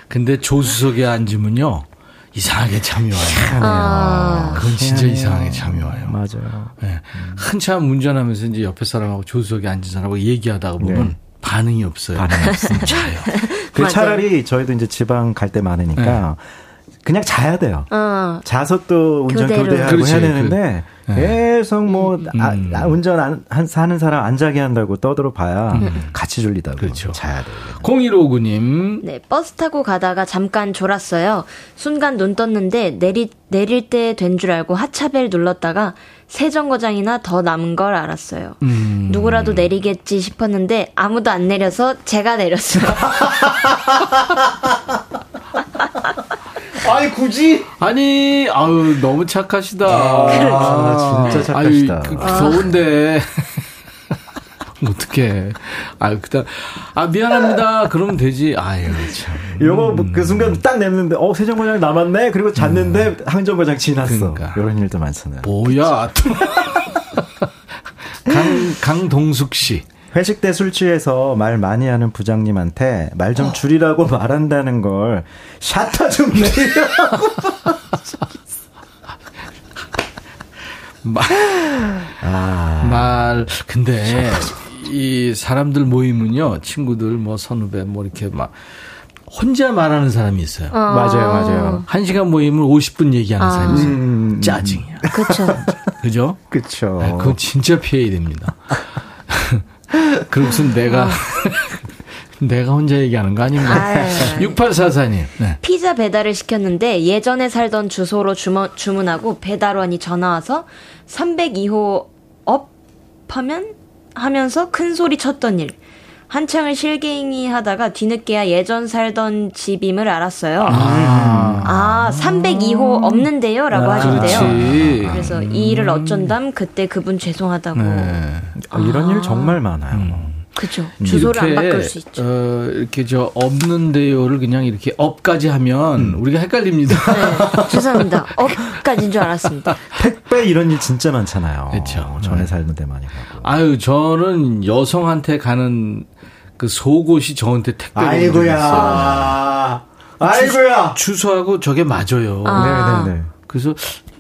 근데 조수석에 앉으면요. 이상하게 잠이 와요. 아, 그건 진짜 이상하게 잠이 와요. 맞아요. 예. 한참 운전하면서 이제 옆에 사람하고 조수석에 앉은 사람하고 얘기하다가 보면 네. 반응이 없어요. 반응이 없으면 자요. 그. 차라리 저희도 이제 지방 갈 때 많으니까 그냥 자야 돼요. 어. 자서 또 운전 교대로. 교대하고 그렇지, 해야 되는데 그, 계속 뭐 아, 음. 아, 운전 안, 한 사는 사람 안 자게 한다고 떠들어 봐야 같이 졸리다고 그렇죠. 자야 돼요. 0159님. 네, 버스 타고 가다가 잠깐 졸았어요. 순간 눈 떴는데 내리, 내릴 때 된 줄 알고 하차벨 눌렀다가 세 정거장이나 더 남은 걸 알았어요. 음. 누구라도 내리겠지 싶었는데 아무도 안 내려서 제가 내렸어요. 아니 굳이? 아니, 아유, 너무 착하시다. 아, 진짜 착하시다. 아유, 그, 더운데. 어떡해. 아유, 그다 아, 미안합니다. 그러면 되지. 아유, 참. 요거 뭐그 순간 딱 냈는데 어 세정거장 남았네. 그리고 잤는데 항정거장 지났어. 음. 그러니까. 이런 일도 많잖아요. 뭐야. 또. 강, 강동숙 씨. 회식 때 술 취해서 말 많이 하는 부장님한테 말 좀 줄이라고 말한다는 걸 샤타 좀 내리라고. 말, 아, 말, 근데, 이 사람들 모임은요, 친구들, 뭐, 선후배, 뭐, 이렇게 막, 혼자 말하는 사람이 있어요. 맞아요, 맞아요. 한 시간 모임을 50분 얘기하는 사람이 있어요. 음, 짜증이야. 그쵸. 그죠? 그쵸. 아, 그건 진짜 피해야 됩니다. 그것은 내가, 내가 혼자 얘기하는 거 아닌가? 아유. 6844님. 네. 피자 배달을 시켰는데 예전에 살던 주소로 주문, 주문하고 배달원이 전화 와서 302호 업 하면 하면서 큰 소리 쳤던 일. 한창을 실갱이 하다가 뒤늦게야 예전 살던 집임을 알았어요. 아, 302호 없는데요? 라고 하신대요. 그렇지. 그래서 이 일을 어쩐담 그때 그분 죄송하다고. 네. 아, 이런 일 정말 많아요. 그죠. 주소를 안 바꿀 수 있죠. 어, 이렇게 저 없는데요를 그냥 이렇게 업까지 하면 우리가 헷갈립니다. 네, 죄송합니다. 업까지인 줄 알았습니다. 택배 이런 일 진짜 많잖아요. 그쵸. 전에 네. 살던 데 많이 가고. 아유, 저는 여성한테 가는 그 속옷이 저한테 있어요. 아이고야. 아이고야. 주소 하고 저게 맞아요. 아. 네네네. 그래서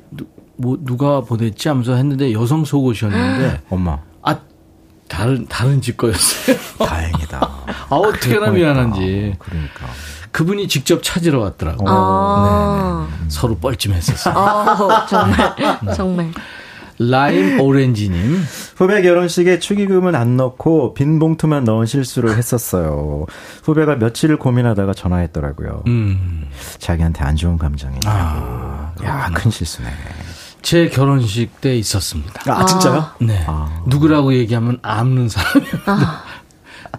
누, 뭐 누가 보냈지 하면서 했는데 여성 속옷이었는데 엄마. 아 다른 다른 집 거였어요. 다행이다. 아 어떻게나 미안한지 그러니까. 그분이 직접 찾으러 왔더라고. 요 아. 서로 뻘쭘했었어요. 어, 정말, 정말. 라임 오렌지님. 후배 결혼식에 축의금은 안 넣고 빈 봉투만 넣은 실수를 했었어요. 후배가 며칠을 고민하다가 전화했더라고요. 음, 자기한테 안 좋은 감정이냐고. 아, 야, 큰 실수네. 제 결혼식 때 있었습니다. 아, 진짜요? 네. 아. 누구라고 얘기하면 아는 사람이요.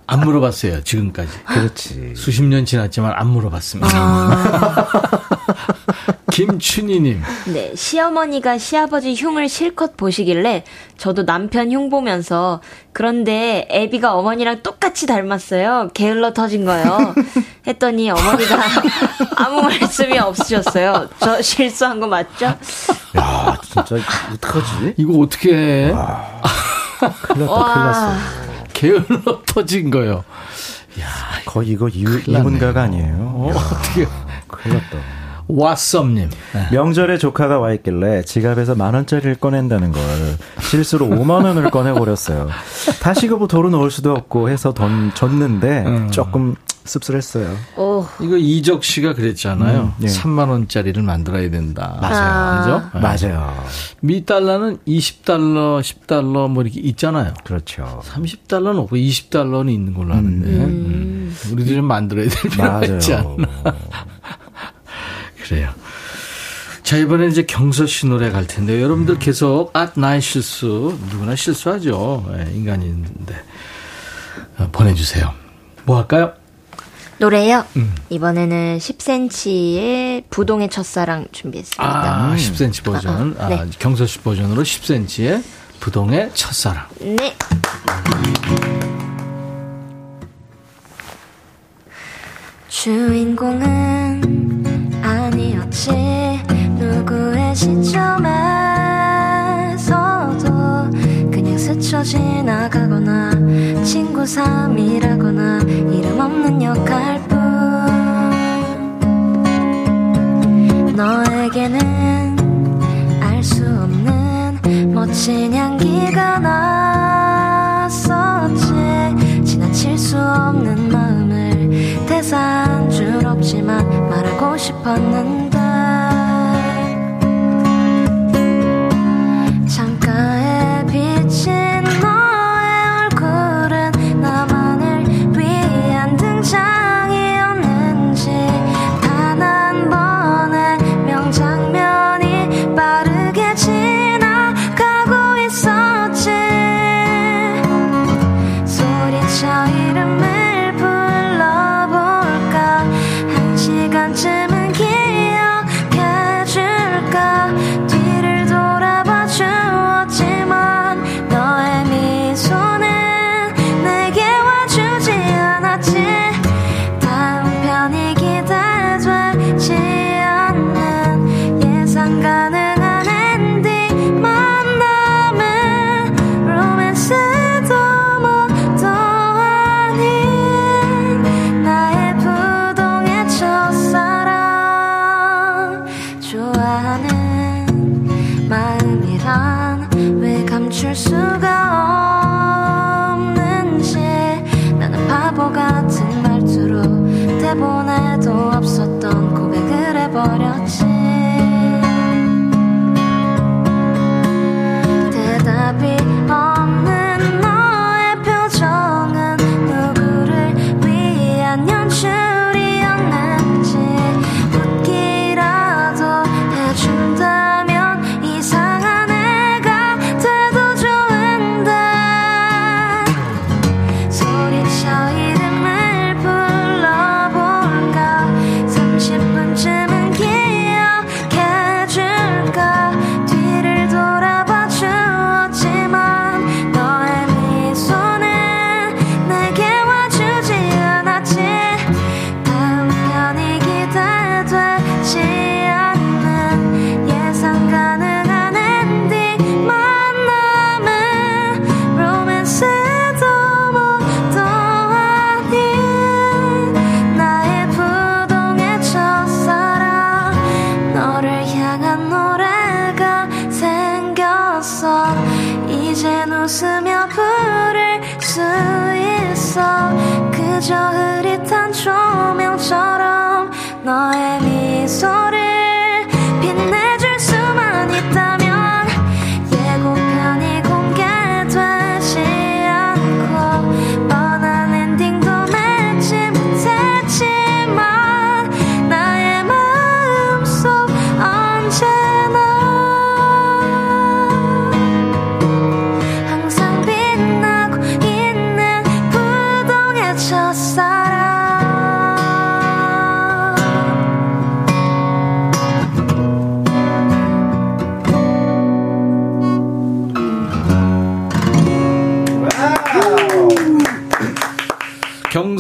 안 물어봤어요, 지금까지. 그렇지. 수십 년 지났지만 안 물어봤습니다. 김춘희님. 네, 시어머니가 시아버지 흉을 실컷 보시길래 저도 남편 흉 보면서 그런데 애비가 어머니랑 똑같이 닮았어요. 게을러 터진 거예요. 했더니 어머니가 아무 말씀이 없으셨어요. 저 실수한 거 맞죠? 야, 진짜 어떡하지? 이거 어떻게 해? 큰일 났다, 와. 큰일 났어. 게을러 터진 거요. 거의 이거 이. 이분가가 아니에요. 어, 어떻게. 큰일 났다. 왓썸님. 네. 명절에 조카가 와 있길래 지갑에서 만 원짜리를 꺼낸다는 걸 실수로 5만 원을 꺼내버렸어요. 다시 그거 도로 넣을 수도 없고 해서 돈 줬는데 음. 조금 씁쓸했어요. 오, 이거 이적 씨가 그랬잖아요. 음, 예. 3만 원짜리를 만들어야 된다. 맞아요. 그죠? 네. 맞아요. 미 달러는 20달러, 10달러 뭐 이렇게 있잖아요. 그렇죠. 30달러는 없고 20달러는 있는 걸로 아는데. 음. 우리도 좀 만들어야 될 필요가 맞아요. 있지 않나. 그래요. 자, 이번에 이제 경서 씨 노래 갈 텐데, 여러분들 계속, 아, 나의 실수, 누구나 실수하죠. 예, 인간인데. 어, 보내주세요. 뭐 할까요? 노래요. 음. 이번에는 10cm의 부동의 첫사랑 준비했습니다. 아, 10cm 버전. 아, 네. 아, 경서 씨 버전으로 10cm의 부동의 첫사랑. 네. 주인공은 지나가거나 친구 삼이라거나 이름 없는 역할 뿐. 너에게는 알 수 없는 멋진 향기가 났었지. 지나칠 수 없는 마음을 대사한 줄 없지만 말하고 싶었는데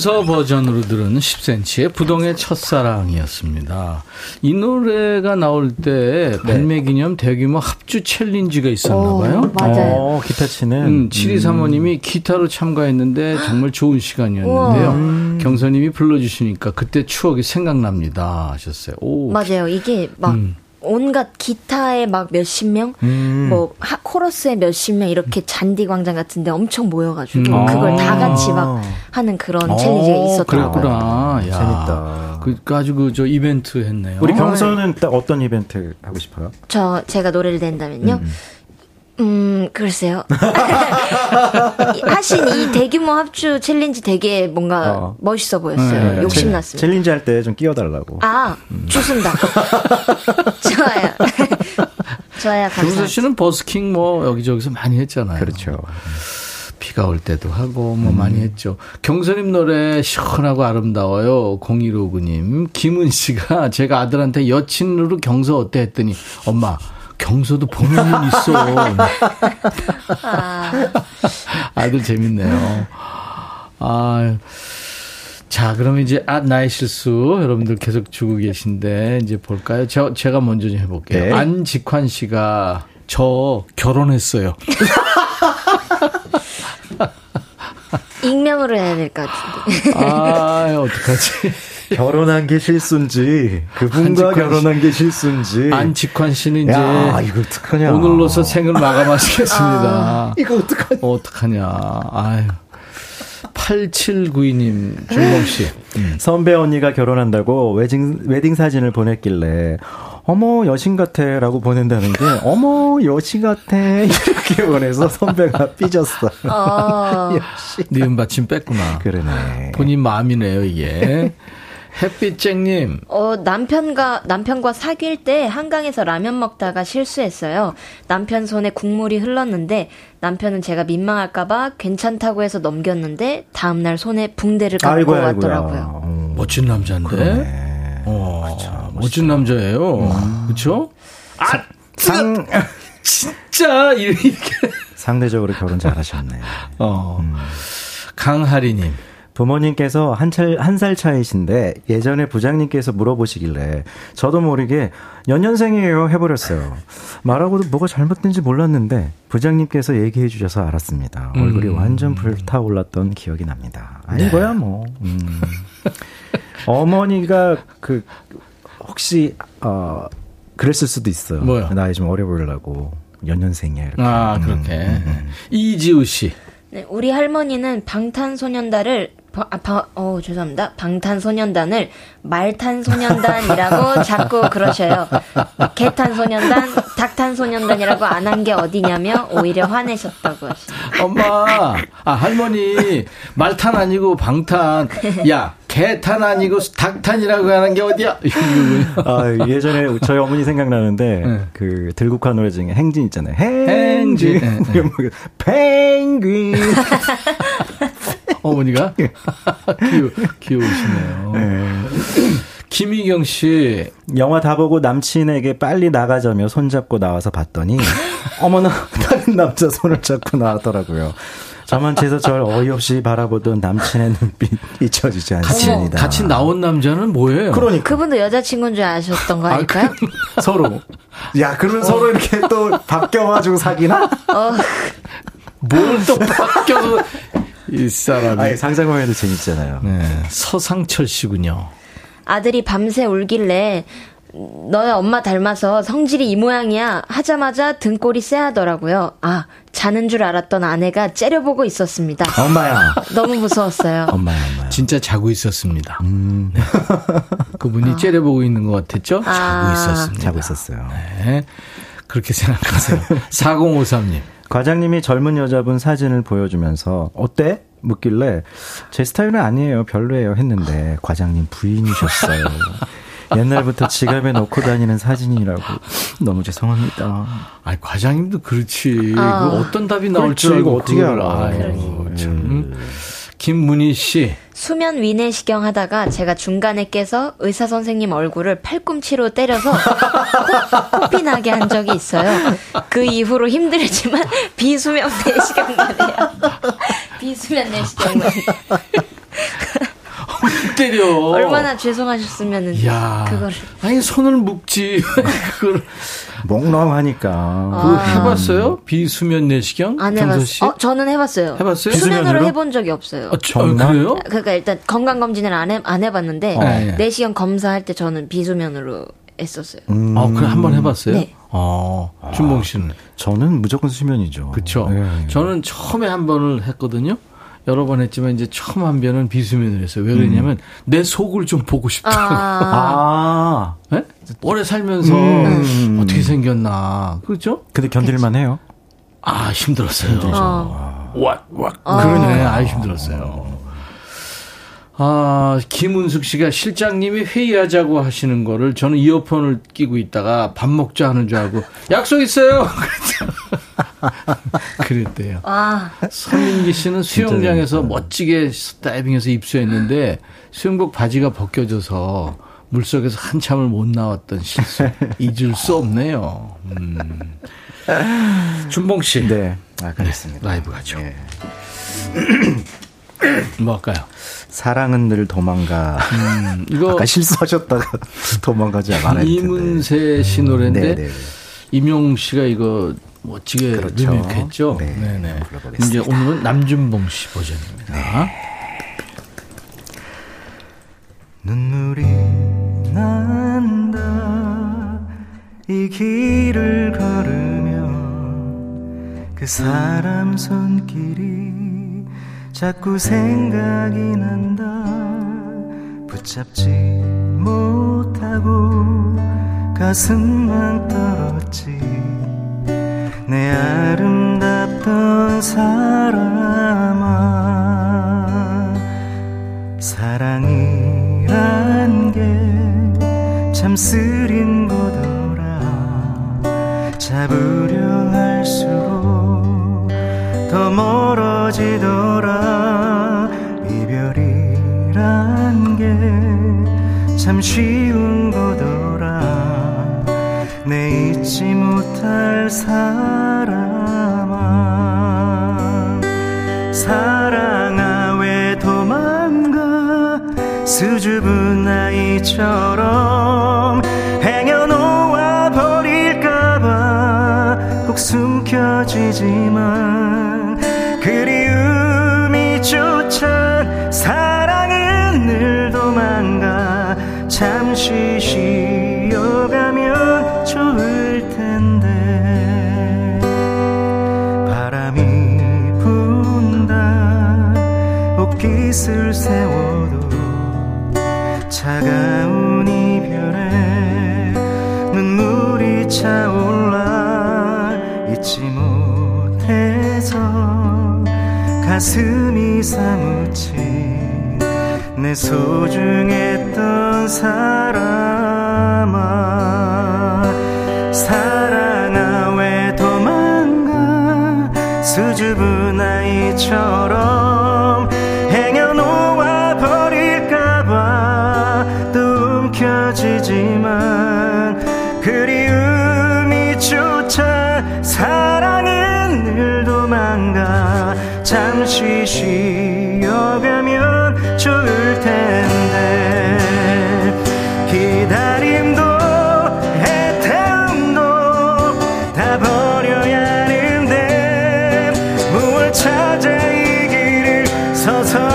경서 버전으로 들은 10cm의 부동의 첫사랑이었습니다. 이 노래가 나올 때 발매 기념 대규모 합주 챌린지가 있었나 봐요. 맞아요. 어, 기타 치는. 음, 7235님이 기타로 참가했는데 정말 좋은 시간이었는데요. 우와. 경서님이 불러주시니까 그때 추억이 생각납니다 하셨어요. 오. 맞아요. 이게 막 음. 온갖 기타에 막 몇십 명, 음. 뭐 하- 코러스에 몇십 명 이렇게 잔디 광장 같은데 엄청 모여가지고 음. 그걸 다 아. 같이 막 하는 그런 어, 챌린지가 있었더라고요. 그랬구나. 야. 재밌다. 그 아주 그저 이벤트 했네요. 우리 경서는 딱 어떤 이벤트 하고 싶어요? 저 제가 노래를 낸다면요. 음, 글쎄요. 이- 하신 이 대규모 합주 챌린지 되게 뭔가 어. 멋있어 보였어요. 네, 욕심났습니다. 챌린지 할 때 좀 끼워달라고. 아, 좋습니다. 좋아요. 좋아요, 경서 감사합니다. 씨는 버스킹 뭐 여기저기서 많이 했잖아요. 그렇죠. 비가 올 때도 하고 뭐 많이 했죠. 경서님 노래 시원하고 아름다워요. 0159님. 김은 씨가 제가 아들한테 여친으로 경서 어때 했더니 엄마 경서도 눈 있어. 아들 재밌네요. 아. 자, 그러면 이제 아 나의 실수 여러분들 계속 주고 계신데 이제 볼까요? 저 제가 먼저 좀 해볼게요. 네. 안직환 씨가 저 결혼했어요. 익명으로 해야 될 것 같은데. 아, 어떡하지? 결혼한 게 실수인지 그분과. 결혼한 게 실수인지. 안직환 씨는 이제 야, 이거 어떡하냐. 오늘로서 생을 마감하시겠습니다. 이거 어떡하냐. 어떡하냐. 아유. 8792님, 준범 씨. 음. 선배 언니가 결혼한다고 웨딩, 웨딩 사진을 보냈길래, 어머, 여신 같아. 라고 보낸다는 게, 어머, 여신 같아. 이렇게 보내서 선배가 삐졌어. 어, 역시. 니은 받침 뺐구나. 그러네. 본인 마음이네요, 이게. 햇빛쟁님. 어, 남편과, 남편과 사귈 때 한강에서 라면 먹다가 실수했어요. 남편 손에 국물이 흘렀는데, 남편은 제가 민망할까봐 괜찮다고 해서 넘겼는데, 다음날 손에 붕대를 갖고 아이고야, 왔더라고요. 아이고야. 음, 멋진 남자인데. 그러네. 어, 멋진 남자예요. 그렇죠? 아, 상, 진짜 이렇게. 상대적으로 결혼 잘하셨네. 어. 강하리님. 부모님께서 한 살, 한 살 차이신데 예전에 부장님께서 물어보시길래 저도 모르게 연년생이에요 해버렸어요. 말하고도 뭐가 잘못된지 몰랐는데 부장님께서 얘기해 주셔서 알았습니다. 얼굴이 음. 완전 불타올랐던 기억이 납니다. 아니고야 뭐. 음. 어머니가 그 혹시 어 그랬을 수도 있어요. 뭐요? 나이 좀 어려 보이려고 연년생이야 이렇게. 아, 음, 그렇게. 음, 음. 이지우 씨. 네, 우리 할머니는 방탄소년단을 바- 아, 바- 어, 죄송합니다. 방탄소년단을 말탄소년단이라고 자꾸 그러셔요. 개탄소년단, 닭탄소년단이라고 안 한 게 어디냐며 오히려 화내셨다고 하시네요. 엄마, 아, 할머니, 말탄 아니고 방탄. 야, 개탄 아니고 닭탄이라고 하는 게 어디야? 아, 예전에 저희 어머니 생각나는데 네. 그 들국화 노래 중에 행진 있잖아요. 행진. 행진. 네, 네. 뭐, 펭귄. 어머니가? 귀여, 귀여우시네요. 김희경 씨, 영화 다 보고 남친에게 빨리 나가자며 손잡고 나와서 봤더니 어머나 다른 남자 손을 잡고 나왔더라고요. 저만 채서 절 어이없이 바라보던 남친의 눈빛 잊혀지지 같이, 않습니다. 같이 나온 남자는 뭐예요? 그러니까 그분도 여자친구인 줄 아셨던 거 아닐까요? 서로. 야, 그러면 서로 이렇게 또 바뀌어가지고 사귀나? 어, 뭘또 바뀌어서, 이 사람이. 아니, 상상만 해도 재밌잖아요. 네, 서상철 씨군요. 아들이 밤새 울길래 너의 엄마 닮아서 성질이 이 모양이야 하자마자 등골이 쎄하더라고요. 아 자는 줄 알았던 아내가 째려보고 있었습니다. 엄마야. 너무 무서웠어요. 엄마야, 엄마야. 진짜 자고 있었습니다. 음, 그분이 째려보고 있는 것 같았죠? 자고 아. 있었습니다. 자고 있었어요. 네. 그렇게 생각하세요. 4053님. 과장님이 젊은 여자분 사진을 보여주면서 어때? 묻길래 제 스타일은 아니에요. 별로예요. 했는데 과장님 부인이셨어요. 옛날부터 지갑에 넣고 다니는 사진이라고 너무 죄송합니다. 아 과장님도 그렇지. 아. 그 어떤 답이 나올 줄 알고 이거 어떻게 알아. 아유, 참. 김문희 씨. 수면 위내시경 하다가 제가 중간에 깨서 의사 선생님 얼굴을 팔꿈치로 때려서 코, 코피 나게 한 적이 있어요. 그 이후로 힘들지만 비수면 내시경만 해요. 비수면 내시경만. 때려. 얼마나 죄송하셨으면은 야. 그거를. 아니 손을 묶지. 그걸 몽롱하니까. 그 해봤어요? 비수면 내시경? 안? 해봤어요. 어, 저는 해봤어요. 해봤어요? 수면으로? 해본 적이 없어요. 아, 저- 아, 그래요? 그러니까 일단 건강 검진을 안, 해, 안 해봤는데 어. 네. 내시경 검사할 때 저는 비수면으로 했었어요. 음, 아, 그래 한번 해봤어요? 네. 어, 준봉 씨는 저는 무조건 수면이죠. 그렇죠. 예. 저는 처음에 한 번을 했거든요. 여러 번 했지만 이제 처음 한 번은 비수면을 했어요. 왜 그러냐면 내 속을 좀 보고 싶더라고. 아, 아, 예? 오래 살면서 음. 어떻게 생겼나. 그렇죠? 근데 견딜만 해요. 아, 힘들었어요. 어. 왁, 왁. 그러네. 아, 힘들었어요. 아, 김은숙 씨가 실장님이 회의하자고 하시는 거를 저는 이어폰을 끼고 있다가 밥 먹자 하는 줄 알고 약속 있어요. 그랬대요. 아, 서민기 씨는 수영장에서 멋지게 다이빙해서 입수했는데 수영복 바지가 벗겨져서 물속에서 한참을 못 나왔던 실수 잊을 수 없네요. 음. 준봉 씨 네. 아, 그렇습니다. 라이브 가죠. 예. 뭐 할까요? 사랑은 늘 도망가. 음, 이거 아까 실수하셨다가 도망가지 말아야 될 텐데. 이문세 씨 노래인데 네, 네, 네. 임용 씨가 이거 멋지게 그렇죠. 리메이크했죠. 네, 네네. 이제 오늘은 남준봉 씨 버전입니다. 눈물이 난다 이 길을 걸으면 그 사람 손길이 자꾸 생각이 난다. 붙잡지 못하고 가슴만 떨었지. 내 아름답던 사람아 사랑이란 참쓰 아이 사무친 내 소중했던 사람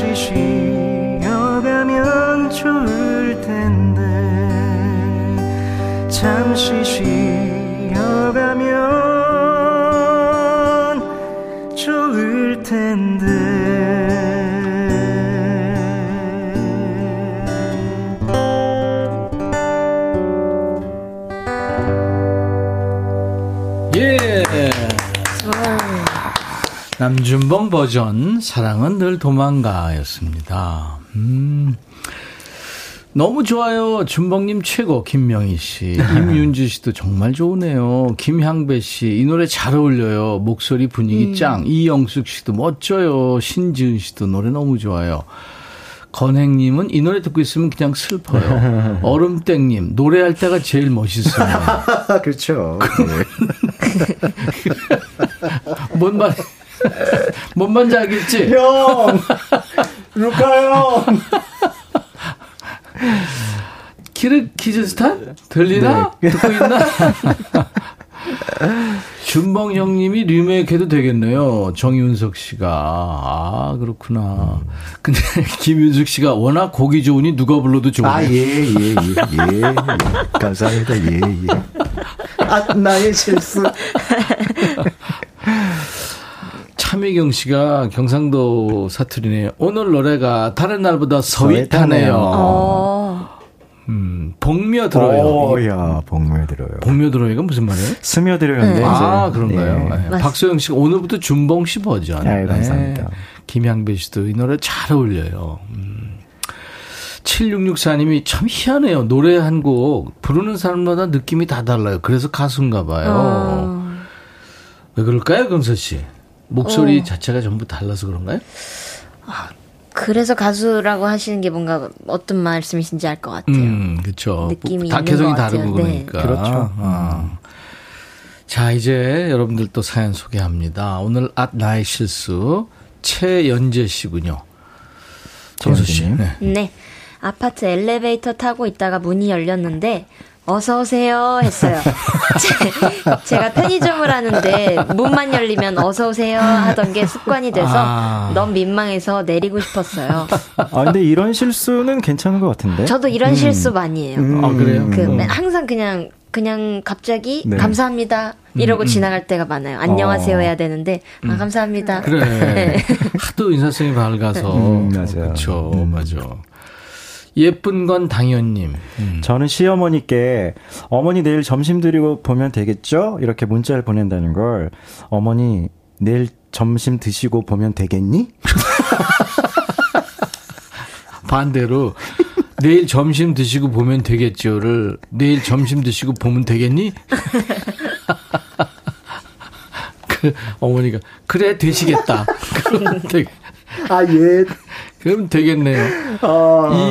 잠시 남준봉 버전 사랑은 늘 도망가였습니다. 음. 너무 좋아요. 준봉님 최고, 김명희 씨. 임윤주 씨도 정말 좋으네요. 김향배 씨, 이 노래 잘 어울려요. 목소리 분위기 짱. 이영숙 씨도 멋져요. 신지은 씨도 노래 너무 좋아요. 건행님은 이 노래 듣고 있으면 그냥 슬퍼요. 얼음땡님, 노래할 때가 제일 멋있어요. 그렇죠. 뭔 말, 뭔 말인지 알겠지? 형, 루카 형. 키르 키즈스탄 들리나 듣고 있나? 준봉 형님이 리메이크해도 되겠네요. 정윤석 씨가 아 그렇구나. 근데 김윤숙 씨가 워낙 곡이 좋으니 누가 불러도 좋네. 아, 예, 예, 예, 예. 예. 감사합니다. 예, 예. 아, 나의 실수. 차미경 씨가 경상도 사투리네요. 오늘 노래가 다른 날보다 서윗하네요. 어. 음, 복며 들어요. 오, 야, 복며 들어요. 복며 들어요. 이건 무슨 말이에요? 스며들어요인데. 아, 이제. 그런가요? 네. 네. 박소영 씨가 오늘부터 준봉 씨 버전. 네, 감사합니다. 김향배 씨도 이 노래 잘 어울려요. 음. 7664님이 참 희한해요. 노래 한 곡 부르는 사람마다 느낌이 다 달라요. 그래서 가수인가 봐요. 어. 왜 그럴까요, 경서 씨? 목소리 어. 자체가 전부 달라서 그런가요? 그래서 가수라고 하시는 게 뭔가 어떤 말씀이신지 알 것 같아요. 음, 그렇죠. 느낌이 다 개성이. 다르고 네. 그러니까. 그렇죠. 어. 자, 이제 여러분들 또 사연 소개합니다. 오늘 앗 나의 실수 최연재 씨군요. 정수 씨. 네. 네. 아파트 엘리베이터 타고 있다가 문이 열렸는데 어서 오세요 했어요. 제- 제가 편의점을 하는데 문만 열리면 어서 오세요 하던 게 습관이 돼서 아. 너무 민망해서 내리고 싶었어요. 아, 근데 이런 실수는 괜찮은 것 같은데? 저도 이런 실수 많이 해요. 음. 아, 그래요? 그 음. 맨- 항상 그냥 그냥 갑자기 네. 감사합니다 이러고 지나갈 때가 많아요. 안녕하세요 어. 해야 되는데 아 감사합니다. 그래. 네. 하도 인사성이 밝아서. 음, 맞아요. 그렇죠. 맞아. 예쁜 건 당연님. 음. 저는 시어머니께 어머니 내일 점심 드리고 보면 되겠죠? 이렇게 문자를 보낸다는 걸 어머니 내일 점심 드시고 보면 되겠니? 반대로 내일 점심 드시고 보면 되겠죠를 내일 점심 드시고 보면 되겠니? 그 어머니가 그래 되시겠다. 아, 예. 그럼 되겠네요.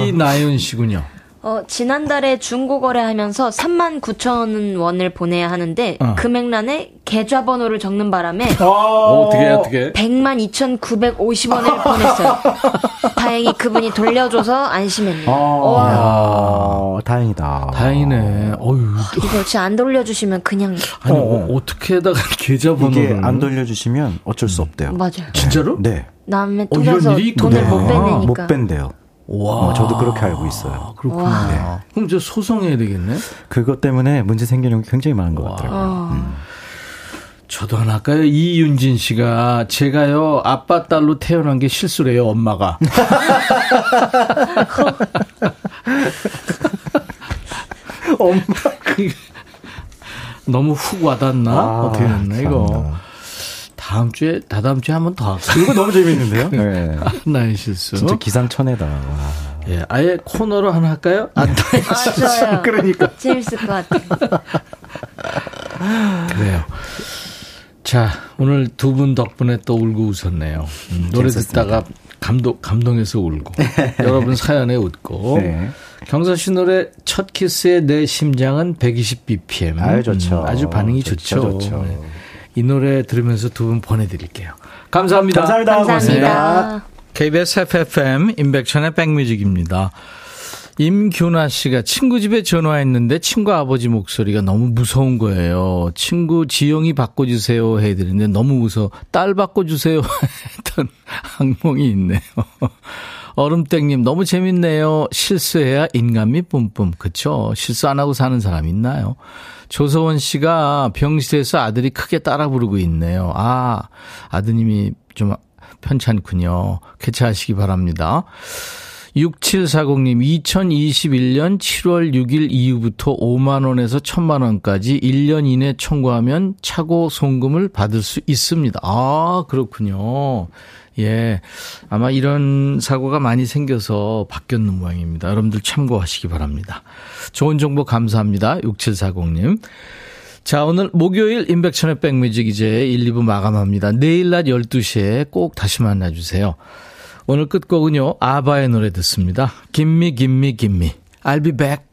이나연 씨군요. 어, 지난달에 중고 거래 하면서 3만 9천 원을 보내야 하는데 어. 금액란에 계좌번호를 적는 바람에 어, 어떻게 해, 어떻게? 100만 2,950원을 보냈어요. 다행히 그분이 돌려줘서 안심했네요. 와, 아, 다행이다. 다행이네. 어유. 이거 진짜 안 돌려주시면 그냥 아니 어, 어, 어떻게다가 계좌번호를 이게 안 돌려주시면 어쩔 수 없대요. 맞아요. 진짜로? 네. 남의 어, 일이 있구나. 돈을 못 아, 빼내니까. 못 뺀대요. 와. 어, 저도 그렇게 알고 있어요. 그렇구나. 네. 그럼 저 소송해야 되겠네. 그것 때문에 문제 생기는 경우 굉장히 많은 것 같더라고요. 어. 저도 하나 할까요? 이윤진 씨가 제가요 아빠 딸로 태어난 게 실수래요 엄마가. 엄마 그 너무 훅 와닿나 아, 어떻게 됐나 이거. 다음 주에 다다음 주에 한 번 더 할까요? 이거 너무 재밌는데요? 네. 나의 실수. 진짜 기상천외다. 와. 예, 아예 코너로 하나 할까요? 안 돼. 아, 좋아요. 그러니까. 재밌을 것 같아요. 그래요. 자, 오늘 두 분 덕분에 또 울고 웃었네요. 음, 노래. 듣다가 감동, 감동해서 울고. 여러분 사연에 웃고. 네. 경서 씨 노래 첫 키스의 내 심장은 120bpm. 아유, 좋죠. 아주 반응이 좋죠, 좋죠. 좋죠. 네. 이 노래 들으면서 두 분 보내드릴게요. 감사합니다. 감사합니다. 감사합니다. KBS FFM 인백천의 백뮤직입니다. 임규나 씨가 친구 집에 전화했는데 친구 아버지 목소리가 너무 무서운 거예요. 친구 지영이 바꿔주세요 해드리는데 너무 무서워. 딸 바꿔주세요 했던 악몽이 있네요. 얼음땡님 너무 재밌네요. 실수해야 인간미 뿜뿜. 그쵸? 실수 안 하고 사는 사람 있나요? 조서원 씨가 병실에서 아들이 크게 따라 부르고 있네요. 아, 아드님이 좀 편찮군요. 쾌차하시기 바랍니다. 6740님, 2021년 7월 6일 이후부터 5만원에서 1000만원까지 1년 이내 청구하면 차고 송금을 받을 수 있습니다. 아, 그렇군요. 예. 아마 이런 사고가 많이 생겨서 바뀌었는 모양입니다. 여러분들 참고하시기 바랍니다. 좋은 정보 감사합니다. 6740님. 자, 오늘 목요일 인백천의 백뮤직 이제 1, 2부 마감합니다. 내일 낮 12시에 꼭 다시 만나주세요. 오늘 끝곡은요, 아바의 노래 듣습니다. 김미, 김미, 김미. I'll be back.